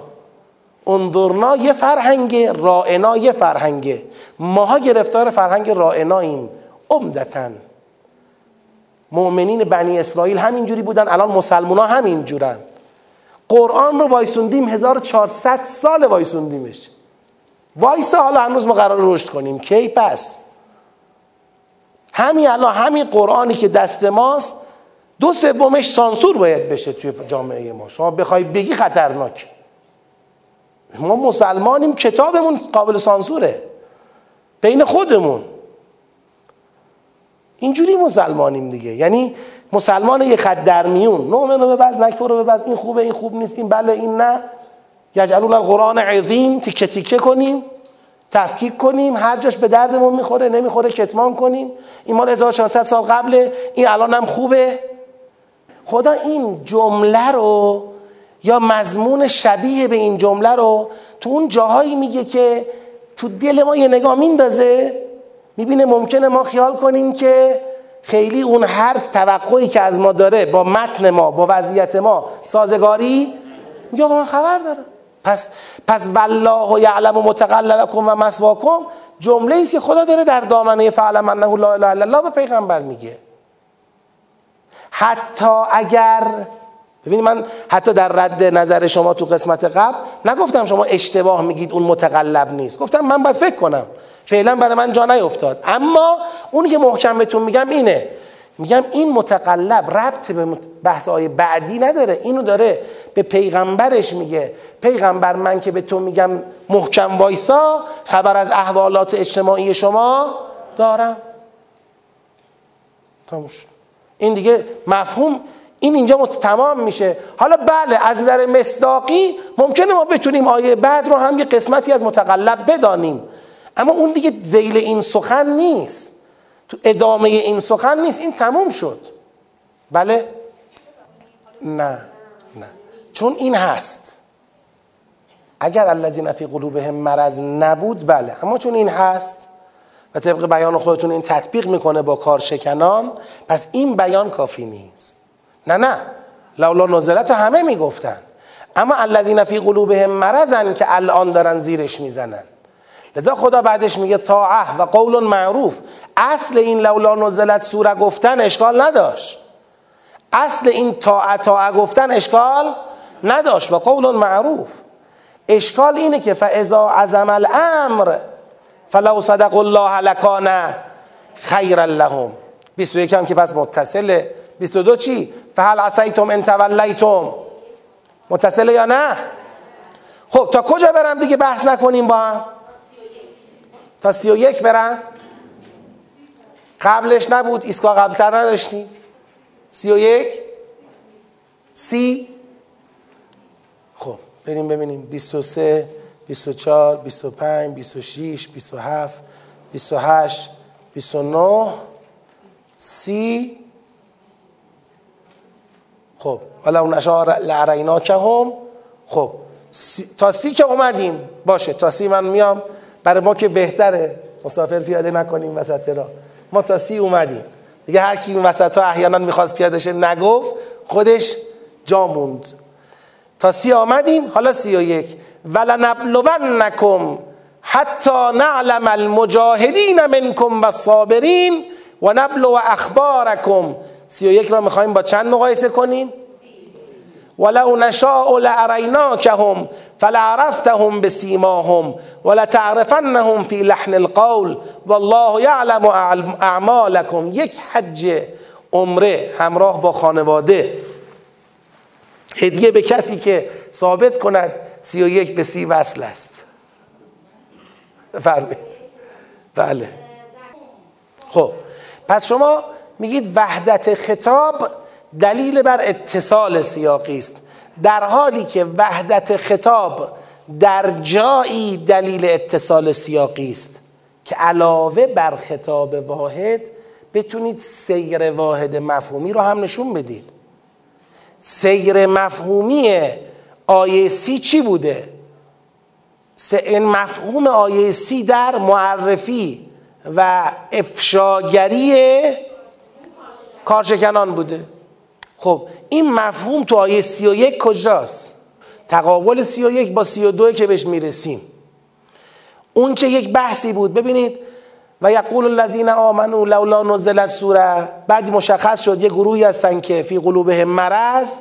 انظرنا یه فرهنگه رائنا یه فرهنگه ماها گرفتار فرهنگ رائناییم عمدتا. مؤمنین بنی اسرائیل همینجوری بودن الان مسلمان ها همین جورن قرآن رو وایسوندیم 1400 سال وایسوندیمش. وایسا حالا هنوز ما قرار رشد کنیم. کی؟ پس. همین الان همین قرآنی که دست ماست دو سومش سانسور باید بشه توی جامعه ما. شما بخوای بگی خطرناک. ما مسلمانیم کتابمون قابل سانسوره. بین خودمون. اینجوری مسلمانیم دیگه. یعنی مسلمان یه خط در میون. نومن رو ببز نکفر رو ببز این خوبه این خوب نیست این بله این نه. یجعلون القرآن عظیم تیکه تیکه کنیم. تفکیک کنیم هر جاش به دردمون می‌خوره نمی‌خوره کتمان کنیم. این مال 1400 سال قبله این الان هم خوبه. خدا این جمله رو یا مضمون شبیه به این جمله رو تو اون جاهایی میگه که تو دل ما یه نگاه میندازه می‌بینه ممکنه ما خیال کنیم که خیلی اون حرف توقعی که از ما داره با متن ما با وضعیت ما سازگاری؟ میگه من خبر دارم. پس پس والله یعلم متقلبکم و مسواکم جمله است که خدا داره در دامنه فعلم انه لا اله الا الله به پیغمبر میگه. حتی اگر ببینید من حتی در رد نظر شما تو قسمت قبل نگفتم شما اشتباه میگید اون متقلب نیست. گفتم من باید فکر کنم. فعلا برای من جا نیفتاد. اما اونی که محکم بهتون میگم اینه. میگم این متقلب ربط به بحث بعدی نداره. اینو داره به پیغمبرش میگه. پیغمبر من که به تو میگم محکم وایسا خبر از احوالات اجتماعی شما دارم. تموش این دیگه مفهوم این اینجا تمام میشه. حالا بله از نظر مصداقی ممکنه ما بتونیم آیه بعد رو هم یه قسمتی از متقلب بدانیم. اما اون دیگه زیل این سخن نیست. تو ادامه این سخن نیست. این تموم شد. بله؟ نه. نه. چون این هست. اگر الذین فی قلوبهم مرض نبود بله. اما چون این هست و طبق بیان خودتون این تطبیق می‌کنه با کارشکنان پس این بیان کافی نیست. نه نه. لولا نزلت همه می‌گفتن. اما الذین فی قلوبهم مرضن که الان دارن زیرش می‌زنن. لذا خدا بعدش میگه طاعه و قول معروف. اصل این لولا نزلت سوره گفتن اشکال نداشت. اصل این طاعه طاعه گفتن اشکال نداشت و قول معروف. اشکال اینه که فاذا عزم الامر فلو صدق الله لکان خیرا لهم. 21 هم که پس متصله. 22 چی؟ فهل عصیتم ان تولیتم متصله یا نه؟ خب تا کجا برم دیگه بحث نکنیم با هم؟ تا 31 برم؟ قبلش نبود ایستگاه قبلتر نداشتیم. 31 سی؟ بریم ببینیم. 23 24 25 26 27 28 29 سی. خب حالا اون اشعار لعرینا که هم خب تا سی که اومدیم. باشه تا سی من میام. برای ما که بهتره. مسافر پیاده نکنیم وسط را ما تا سی اومدیم. دیگه هر کی این وسط ها احیانا می‌خواست پیاده شه نگفت خودش جا موند. تا سی آمدیم حالا سی و یک. ولنبلونکم حتی نعلم المجاهدین منکم و صابرین و نبلو اخبارکم. سی و یک را می‌خوایم با چند مقایسه کنیم؟ ولو نشاء لاریناکهم فلعرفتهم بسیماهم ولتعرفنهم فی لحن القول والله یعلم اعمالکم یک حج عمره همراه با خانواده. هدیه به کسی که ثابت کند سی و یک به سی وصل است. بفرمایید. بله. خب پس شما میگید وحدت خطاب دلیل بر اتصال سیاقی است. در حالی که وحدت خطاب در جایی دلیل اتصال سیاقی است که علاوه بر خطاب واحد بتونید سیر واحد مفهومی رو هم نشون بدید. سیر مفهومی آیه سی چی بوده؟ این مفهوم آیه سی در معرفی و افشاگری کارشکنان بوده خب این مفهوم تو آیه سی و یک کجاست؟ تقابل سی و یک با سی و دو که بهش می‌رسیم اون که یک بحثی بود ببینید و یقول الذین آمنوا لولا نزلت سوره. بعد مشخص شد یه گروهی هستن که فی قلوبهم مرض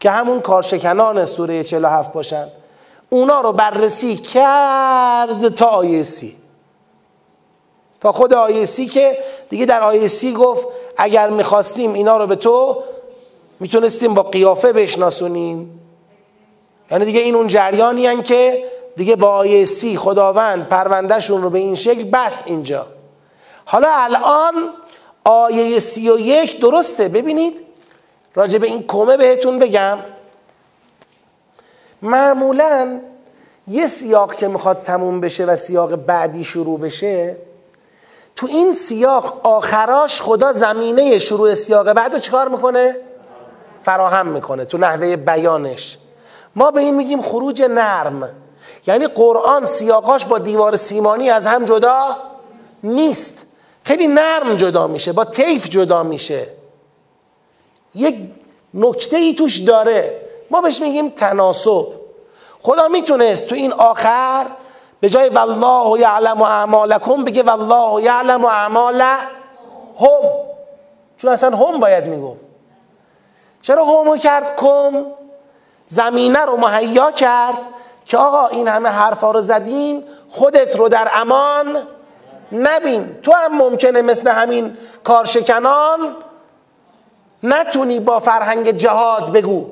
که همون کارشکنان سوره 47 باشن. اونا رو بررسی کرد تا آیه سی. تا خود آیه سی که دیگه در آیه سی گفت اگر می‌خواستیم اینا رو به تو می‌تونستیم با قیافه بشناسونیم. یعنی دیگه این اون جریانی که دیگه با آیه سی خداوند پروندهشون رو به این شکل بست اینجا. حالا الان آیه سی و یک درسته. ببینید. راجع به این کمه بهتون بگم. معمولا یه سیاق که می‌خواد تموم بشه و سیاق بعدی شروع بشه تو این سیاق آخراش خدا زمینه شروع سیاق بعد رو چکار می‌کنه؟ فراهم می‌کنه تو نحوه بیانش. ما به این میگیم خروج نرم. یعنی قرآن سیاقاش با دیوار سیمانی از هم جدا نیست. خیلی نرم جدا میشه با تیف جدا میشه. یک نکته ای توش داره. ما بهش میگیم تناسب. خدا می‌تونست تو این آخر به جای والله یعلم اعمالکم بگه والله یعلم اعمال هم چون اصلا هم باید می‌گفت. چرا همو کرد؟ کم. زمینه رو مهیا کرد. که آقا این همه حرفا رو زدیم خودت رو در امان نبین. تو هم ممکنه مثل همین کارشکنان نتونی با فرهنگ جهاد بگو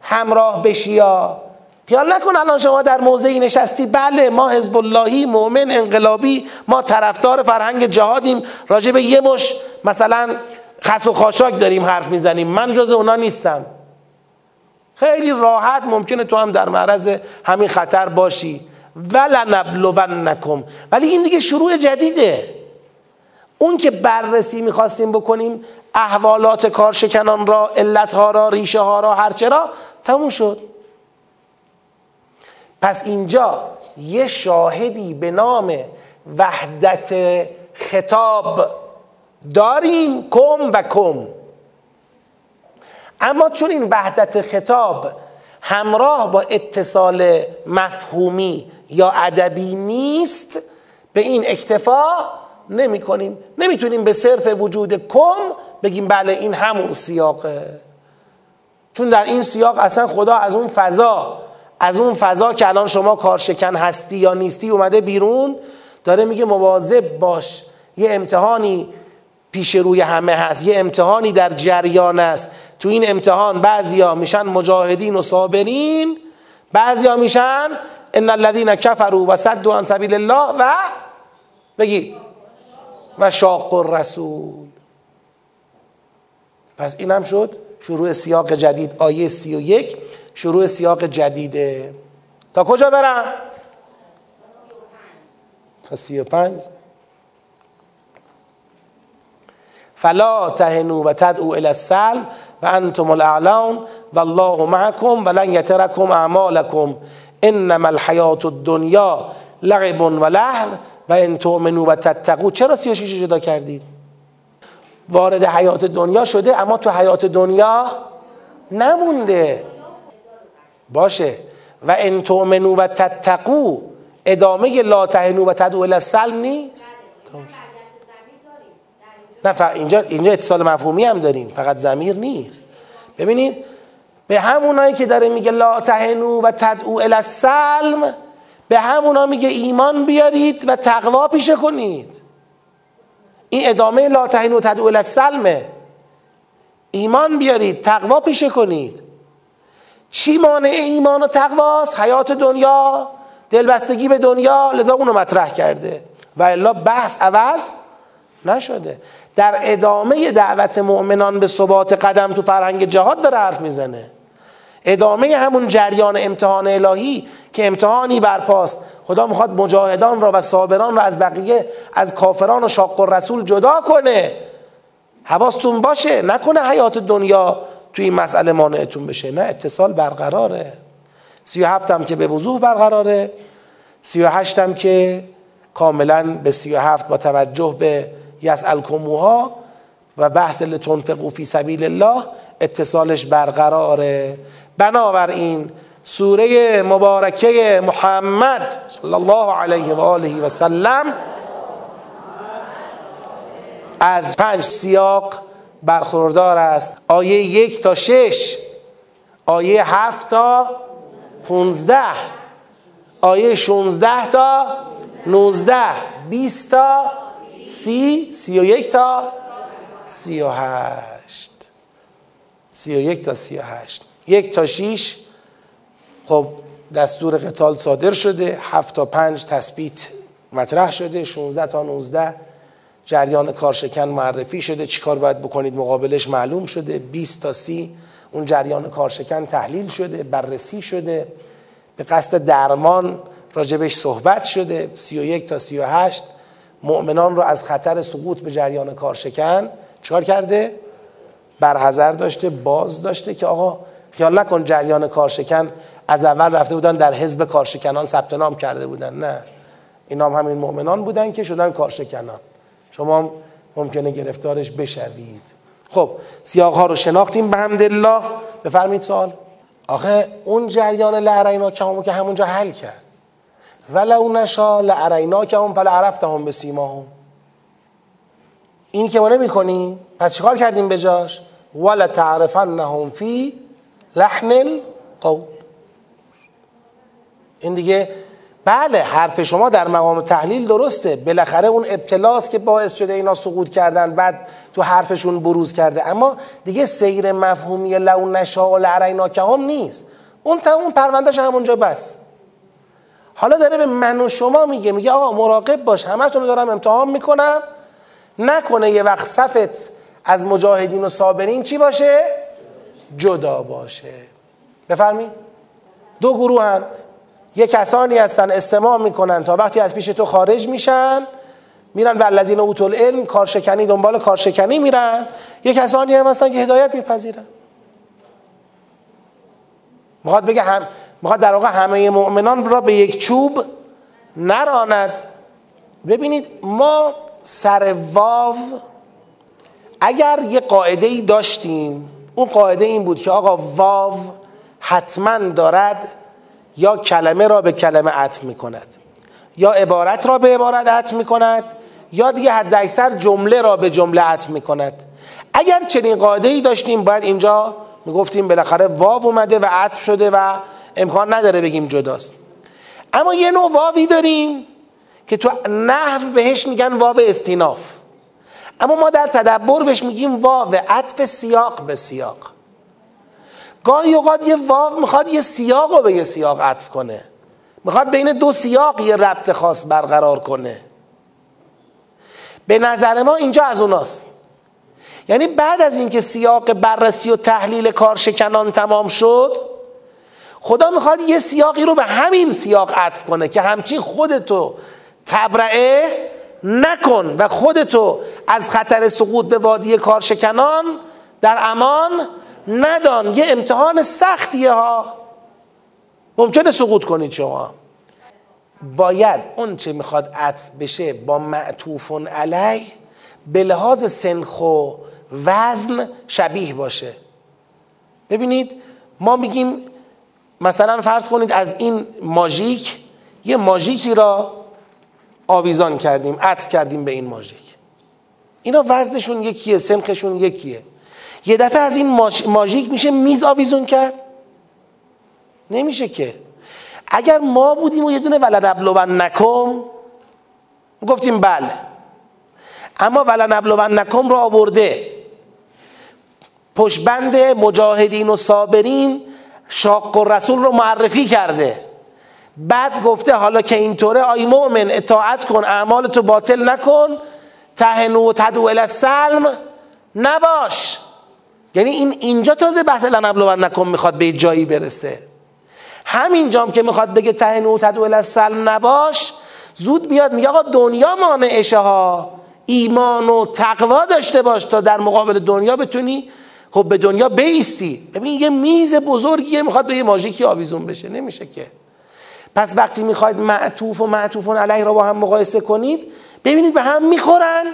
همراه بشی یا؟ خیال نکن الان شما در موضعی نشستی. بله ما حزب اللهی مؤمن انقلابی ما طرفدار فرهنگ جهادیم. راجع به یه مش مثلا خس و خاشاک داریم حرف می‌زنیم. من جز اونا نیستم. خیلی راحت ممکنه تو هم در معرض همین خطر باشی. ولنبلونکم. ولی این دیگه شروع جدیده. اون که بررسی می‌خواستیم بکنیم احوالات کارشکنان را علتها را ریشه ها را هرچه را تموم شد. پس اینجا یه شاهدی به نام وحدت خطاب داریم کم و کم. اما چون این وحدت خطاب همراه با اتصال مفهومی یا ادبی نیست به این اکتفا نمی کنیم نمی‌تونیم به صرف وجود کم بگیم بله این همون سیاقه. چون در این سیاق اصلا خدا از اون فضا از اون فضا که الان شما کارشکن هستی یا نیستی اومده بیرون داره میگه مواظب باش. یه امتحانی پیش روی همه هست. یه امتحانی در جریان است. تو این امتحان بعضیا میشن مجاهدین و صابرین بعضیا میشن ان الذين كفروا و صدوا عن سبیل الله و بگید و شاق الرسول. پس اینم شد شروع سیاق جدید آیه سی و یک شروع سیاق جدیده تا کجا برم؟ تا سی و پنج. فلا تهنو و تدعو الى السلم و انتم الاعلون و الله معكم و لن یترکم اعمالکم انما الحیات الدنیا لعب و لهو و ان تؤمنوا و تتقو چرا سی و شیش جدا کردید؟ وارد حیات دنیا شده اما تو حیات دنیا نمونده. باشه. و ان تؤمنوا و تتقو ادامه لا تهنو و تدعو الى السلم نیست؟ نه اینجا اینجا اتصال مفهومی هم داریم. فقط زمیر نیست. ببینید به همونایی که داره میگه لا تهنو و تدعو السلم به همونا میگه ایمان بیارید و تقوا پیشه کنید. این ادامه لا تهنو و تدعو السلمه. ایمان بیارید تقوا پیشه کنید. چی مانع ایمان و تقواست؟ حیات دنیا دلبستگی به دنیا لذا اونو مطرح کرده. و الا بحث عوض نشده. در ادامه دعوت مؤمنان به ثبات قدم تو فرهنگ جهاد داره حرف می‌زنه. ادامه همون جریان امتحان الهی که امتحانی برپاست. خدا می‌خواد مجاهدان را و صابران را از بقیه از کافران و شاق و رسول جدا کنه. حواستون باشه نکنه حیات دنیا توی این مسئله مانعتون بشه. نه اتصال برقراره. سی و هفتم که به وضوح برقراره. سی و هشتم که کاملا به سی و هفت با توجه به یسالکموها و بحث لتنفقو فی سبیل الله اتصالش برقراره. بنابراین سوره مبارکه محمد صلی الله علیه و آله و سلم از پنج سیاق برخوردار است. آیه یک تا شش آیه هفت تا پونزده آیه شونزده تا نوزده بیست تا سی سی و یک تا سی و هشت. سی و یک تا سی و هشت. یک تا شیش. خب دستور قتال صادر شده. هفت تا پنج تثبیت مطرح شده. 16 تا 19 جریان کارشکن معرفی شده. چیکار باید بکنید؟ مقابلش معلوم شده. 20 تا 30 اون جریان کارشکن تحلیل شده. بررسی شده. به قصد درمان راجبش صحبت شده. 31 تا 38 مؤمنان رو از خطر سقوط به جریان کارشکن چیکار کرده؟ برحذر داشته باز داشته که آقا خیال نکن جریان کارشکن از اول رفته بودن در حزب کارشکنان ثبت نام کرده بودن. نه. اینا هم همین مؤمنان بودن که شدن کارشکنان. شما هم ممکنه گرفتارش بشوید. خب سیاق ها رو شناختیم. به الله بفرمید سوال. آخه اون جریان لعرینا که همون که همونجا حل کرد. ولو نشا فل عرفتهم به سیماهم. این که ما نمی کنیم پس چیکار کردیم به جاش؟ ولا تعرفنهم فی لحن القول. این دیگه بله حرف شما در مقام تحلیل درسته. بالاخره اون ابتلاس که باعث شده اینا سقوط کردن بعد تو حرفشون بروز کرده. اما دیگه سیر مفهومی لون که هم نیست. اون تمام پروندهش همونجا بس. حالا داره به من و شما میگه میگه آقا مراقب باش همتون رو دارم امتحان می‌کنم. نکنه یه وقت صفت از مجاهدین و صابرین چی باشه؟ جدا باشه. بفرمی دو گروه هن. یه کسانی هستن استماع می‌کنن تا وقتی از پیش تو خارج میشن میرن به الذین اوتوا العلم کارشکنی دنبال کارشکنی میرن. یه کسانی هم هستن که هدایت میپذیرن. می‌خواد بگه هم می‌خواد در واقع همه مؤمنان را به یک چوب نراند. ببینید ما سر واو اگر یه قاعده ای داشتیم اون قاعده این بود که آقا واو حتما دارد یا کلمه را به کلمه عطف می کند یا عبارت را به عبارت عطف می کند یا دیگه حد اکثر جمله را به جمله عطف می کند اگر چنین قاعده ای داشتیم باید اینجا می گفتیم بالاخره واو اومده و عطف شده و امکان نداره بگیم جداست. اما یه نوع واوی داریم که تو نحو بهش میگن واو استیناف. اما ما در تدبر بهش میگیم واو عطف سیاق به سیاق. گاهی اوقات یه واو می‌خواد یه سیاق رو به یه سیاق عطف کنه. می‌خواد بین دو سیاق یه ربط خاص برقرار کنه. به نظر ما اینجا از اوناست. یعنی بعد از اینکه سیاق بررسی و تحلیل کارشکنان تمام شد خدا می‌خواد یه سیاقی رو به همین سیاق عطف کنه که همچین خودتو تبرعه نکن و خودتو از خطر سقوط به وادی کارشکنان در امان ندان. یه امتحان سختیه ها. ممکنه سقوط کنید شما. باید اون چه می‌خواد عطف بشه با معطوف علی به لحاظ سنخ و وزن شبیه باشه. ببینید ما میگیم مثلا فرض کنید از این ماژیک یه ماژیکی را آویزان کردیم عطف کردیم به این ماژیک. اینا وزنشون یکیه سنخشون یکیه. یه دفعه از این ماژیک میشه میز آویزون کرد. نمیشه که. اگر ما بودیم و یه دونه ولنبلون نکم گفتیم بله. اما ولنبلون نکم رو آورده. پشبند مجاهدین و صابرین شاق و رسول رو معرفی کرده. بعد گفته حالا که اینطوره آی مؤمن اطاعت کن اعمال تو باطل نکن. تهنو و تدو السلم نباش. یعنی این اینجا تازه بحث لنبلو نکن می‌خواد به جایی برسه. همینجام که می‌خواد بگه تهنو و تدو السلم نباش زود میاد میگه آقا دنیا مانعشه ها ایمان و تقوا داشته باش تا در مقابل دنیا بتونی خب به دنیا بیستی. ببین یه میز بزرگیه می‌خواد به یه ماژیکی آویزون بشه. نمیشه که. پس وقتی می‌خواید معطوف و معطوفون علیه را با هم مقایسه کنید ببینید به هم می‌خورن.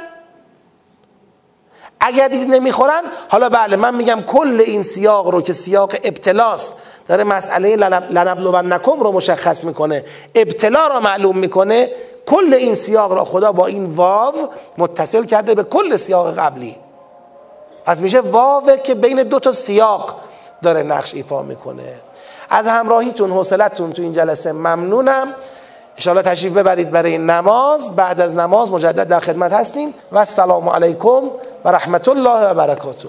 اگر دیدید نمی‌خورن حالا بله من میگم کل این سیاق رو که سیاق ابتلاس داره مسئله لنبلو و نکم رو مشخص می‌کنه ابتلا رو معلوم می‌کنه کل این سیاق را خدا با این واو متصل کرده به کل سیاق قبلی. پس میشه واو که بین دو تا سیاق داره نقش ایفا می‌کنه. از همراهیتون حوصلتون تو این جلسه ممنونم. انشاءالله تشریف ببرید برای نماز. بعد از نماز مجدد در خدمت هستیم. و السلام علیکم و رحمت الله و برکاته.